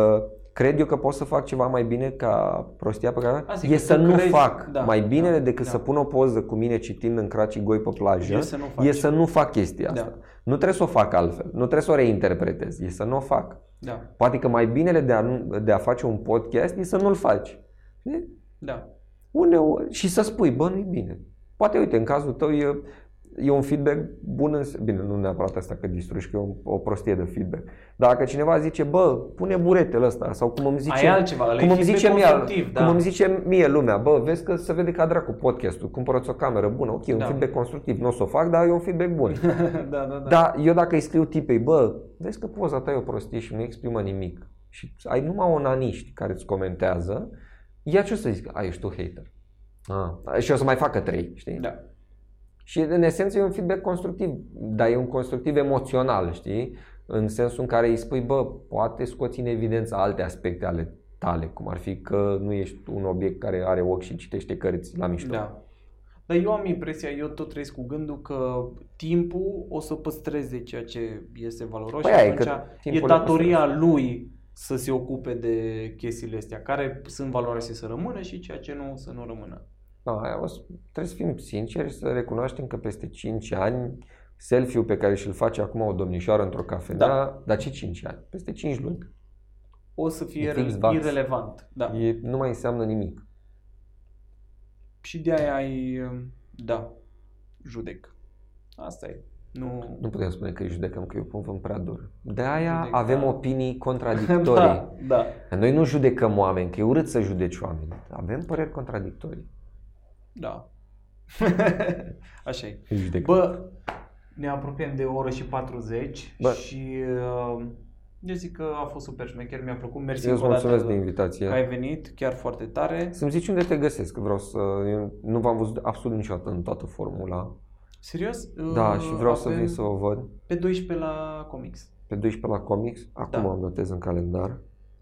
cred eu că pot să fac ceva mai bine ca prostia pe care Asta e e că să tu nu crezi- fac da, mai binele da, decât da. să pun o poză cu mine citind în craci goi pe plajă. E să nu faci. e să nu fac chestia asta. Da. Nu trebuie să o fac altfel. Nu trebuie să o reinterpretez. E să nu o fac. Da, Poate că mai binele de a, nu, de a face un podcast e să nu-l faci. Știi? da. Uneori, și să spui, bă, nu-i bine. Poate, uite, în cazul tău e, e un feedback bun, în, bine, nu neapărat asta că distrugi, că e o, o prostie de feedback. Dar dacă cineva zice, bă, pune buretele ăsta, sau cum îmi zice, Aia e altceva, ăla e cum îmi feedback zice mie, constructiv, da. cum îmi zice mie lumea, bă, vezi că se vede ca dracu podcastul, cumpărăți o cameră bună, ok, un Da. feedback constructiv, nu o să o fac, dar e un feedback bun. *laughs* da, da, da. Dar eu dacă îi scriu tipei, bă, vezi că poza ta e o prostie și nu exprimă nimic și ai numai onaniști care îți comentează, ea ce o să zic? A, ești tu hater. Ah. Și o să mai facă trei, știi? da. Și în esență e un feedback constructiv, dar e un constructiv emoțional, știi? În sensul în care îi spui, bă, poate scoți în evidență alte aspecte ale tale, cum ar fi că nu ești un obiect care are ochi și citește cărți la mișto. Da. Dar eu am impresia, eu tot trăiesc cu gândul că timpul o să păstreze ceea ce este valoros Păi și aia e atunci că e timpul le datoria lui să se ocupe de chestiile astea, care sunt valoroase să rămână și ceea ce nu să nu rămână. Da, aia o să, trebuie să fim sinceri și să recunoaștem că peste 5 ani selfie-ul pe care și-l face acum o domnișoară într-o cafenea, Da. dar ce 5 ani? Peste 5 luni. O să fie E fix re- vax. irelevant. Da. E, nu mai înseamnă nimic. Și de aia ai, da, judec. Asta e. Nu... Nu putem spune că îi judecăm, că e un cuvânt prea dur. De aia Judecăm. avem opinii contradictorii. *laughs* da, da. Noi nu judecăm oameni, că e urât să judeci oameni. Avem păreri contradictorii. Da. *laughs* Așa e. Îi judecăm. Bă, ne apropiem de o oră și 40 Bă. și uh, eu zic că a fost super șmecher, mi-a plăcut. Mersi Eu îți încă o dată mulțumesc de invitație. că ai venit, chiar foarte tare. Să-mi zici unde te găsesc, că vreau să... Eu nu v-am văzut absolut niciodată în toată formula. Serios? Da, Uh, și vreau să avem vin să o văd. Pe 12 la comics. Pe 12 la comics, acum Da. am notez în calendar.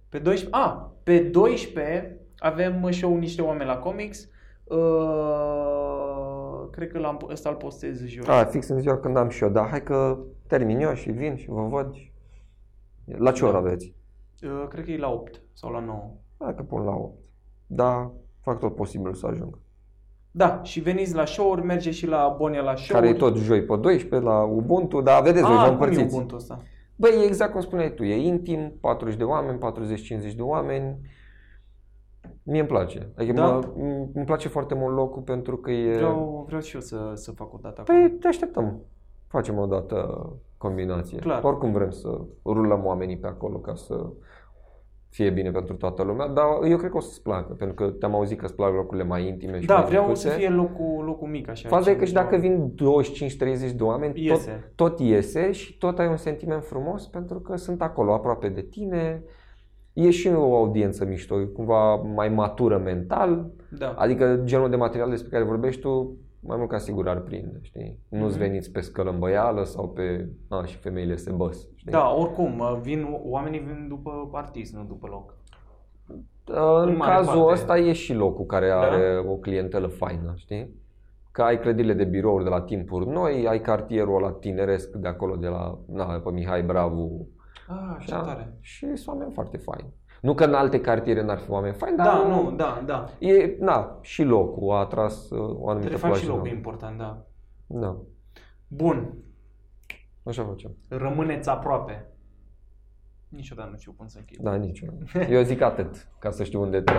Pe 12, a, pe 12 avem și eu niște oameni la comics. Uh, cred că l-am, ăsta îl postez joi. A, fix în ziua când am și eu, dar hai că termin eu și vin și vă văd. La ce oră Da. aveți? Uh, cred că e la 8 sau la 9. Hai că pun la 8. Da, fac tot posibil să ajung. Da, și veniți la show-uri, merge și la Bonia la show Care e tot joi pe 12 la Ubuntu, dar vedeți, voi vă Ah, cum e împărțiți. Ubuntu ăsta? Băi, e exact cum spuneai tu, e intim, 40 de oameni, 40-50 de oameni. Mie îmi place. Adică Da? mă, îmi place foarte mult locul pentru că e... Vreau, vreau și eu să, să fac o dată acolo. Păi te așteptăm. Facem o dată combinație. Clar. Oricum vrem să rulăm oamenii pe acolo ca să fie bine pentru toată lumea, dar eu cred că o să-ți placă, pentru că te-am auzit că îți plac locurile mai intime și Da, mai vreau micuțe. să fie locul, locul mic așa. Faza e că și 50 de dacă vin 25-30 de oameni, tot, Iese. tot iese și tot ai un sentiment frumos pentru că sunt acolo aproape de tine. E și o audiență mișto, e cumva mai matură mental, oameni. Da. adică genul de material despre care vorbești tu, mai mult ca sigur ar prinde, știi? Nu-ți Mhm. veniți pe scălămbăială sau pe... A, și femeile se băs, știi? Da, oricum, vin, oamenii vin după artist, nu după loc. În În mare cazul parte. ăsta e și locul care Da? are o clientelă faină, știi? Că ai clădirile de birouri de la timpuri noi, ai cartierul ăla tineresc de acolo, de la na, pe Mihai Bravu. Ah, ce așa, tare. Și sunt oameni foarte faini. Nu că în alte cartiere n-ar fi oameni faini, dar Da, nu, da, da. e, na, și locul a atras uh, o anumită Trebuie fac și pagină. locul important, da. Da, Bun, așa facem. rămâneți aproape. Niciodată nu știu cum să închid. Da, nici eu. Eu zic atât, ca să știu unde trebuie. *laughs*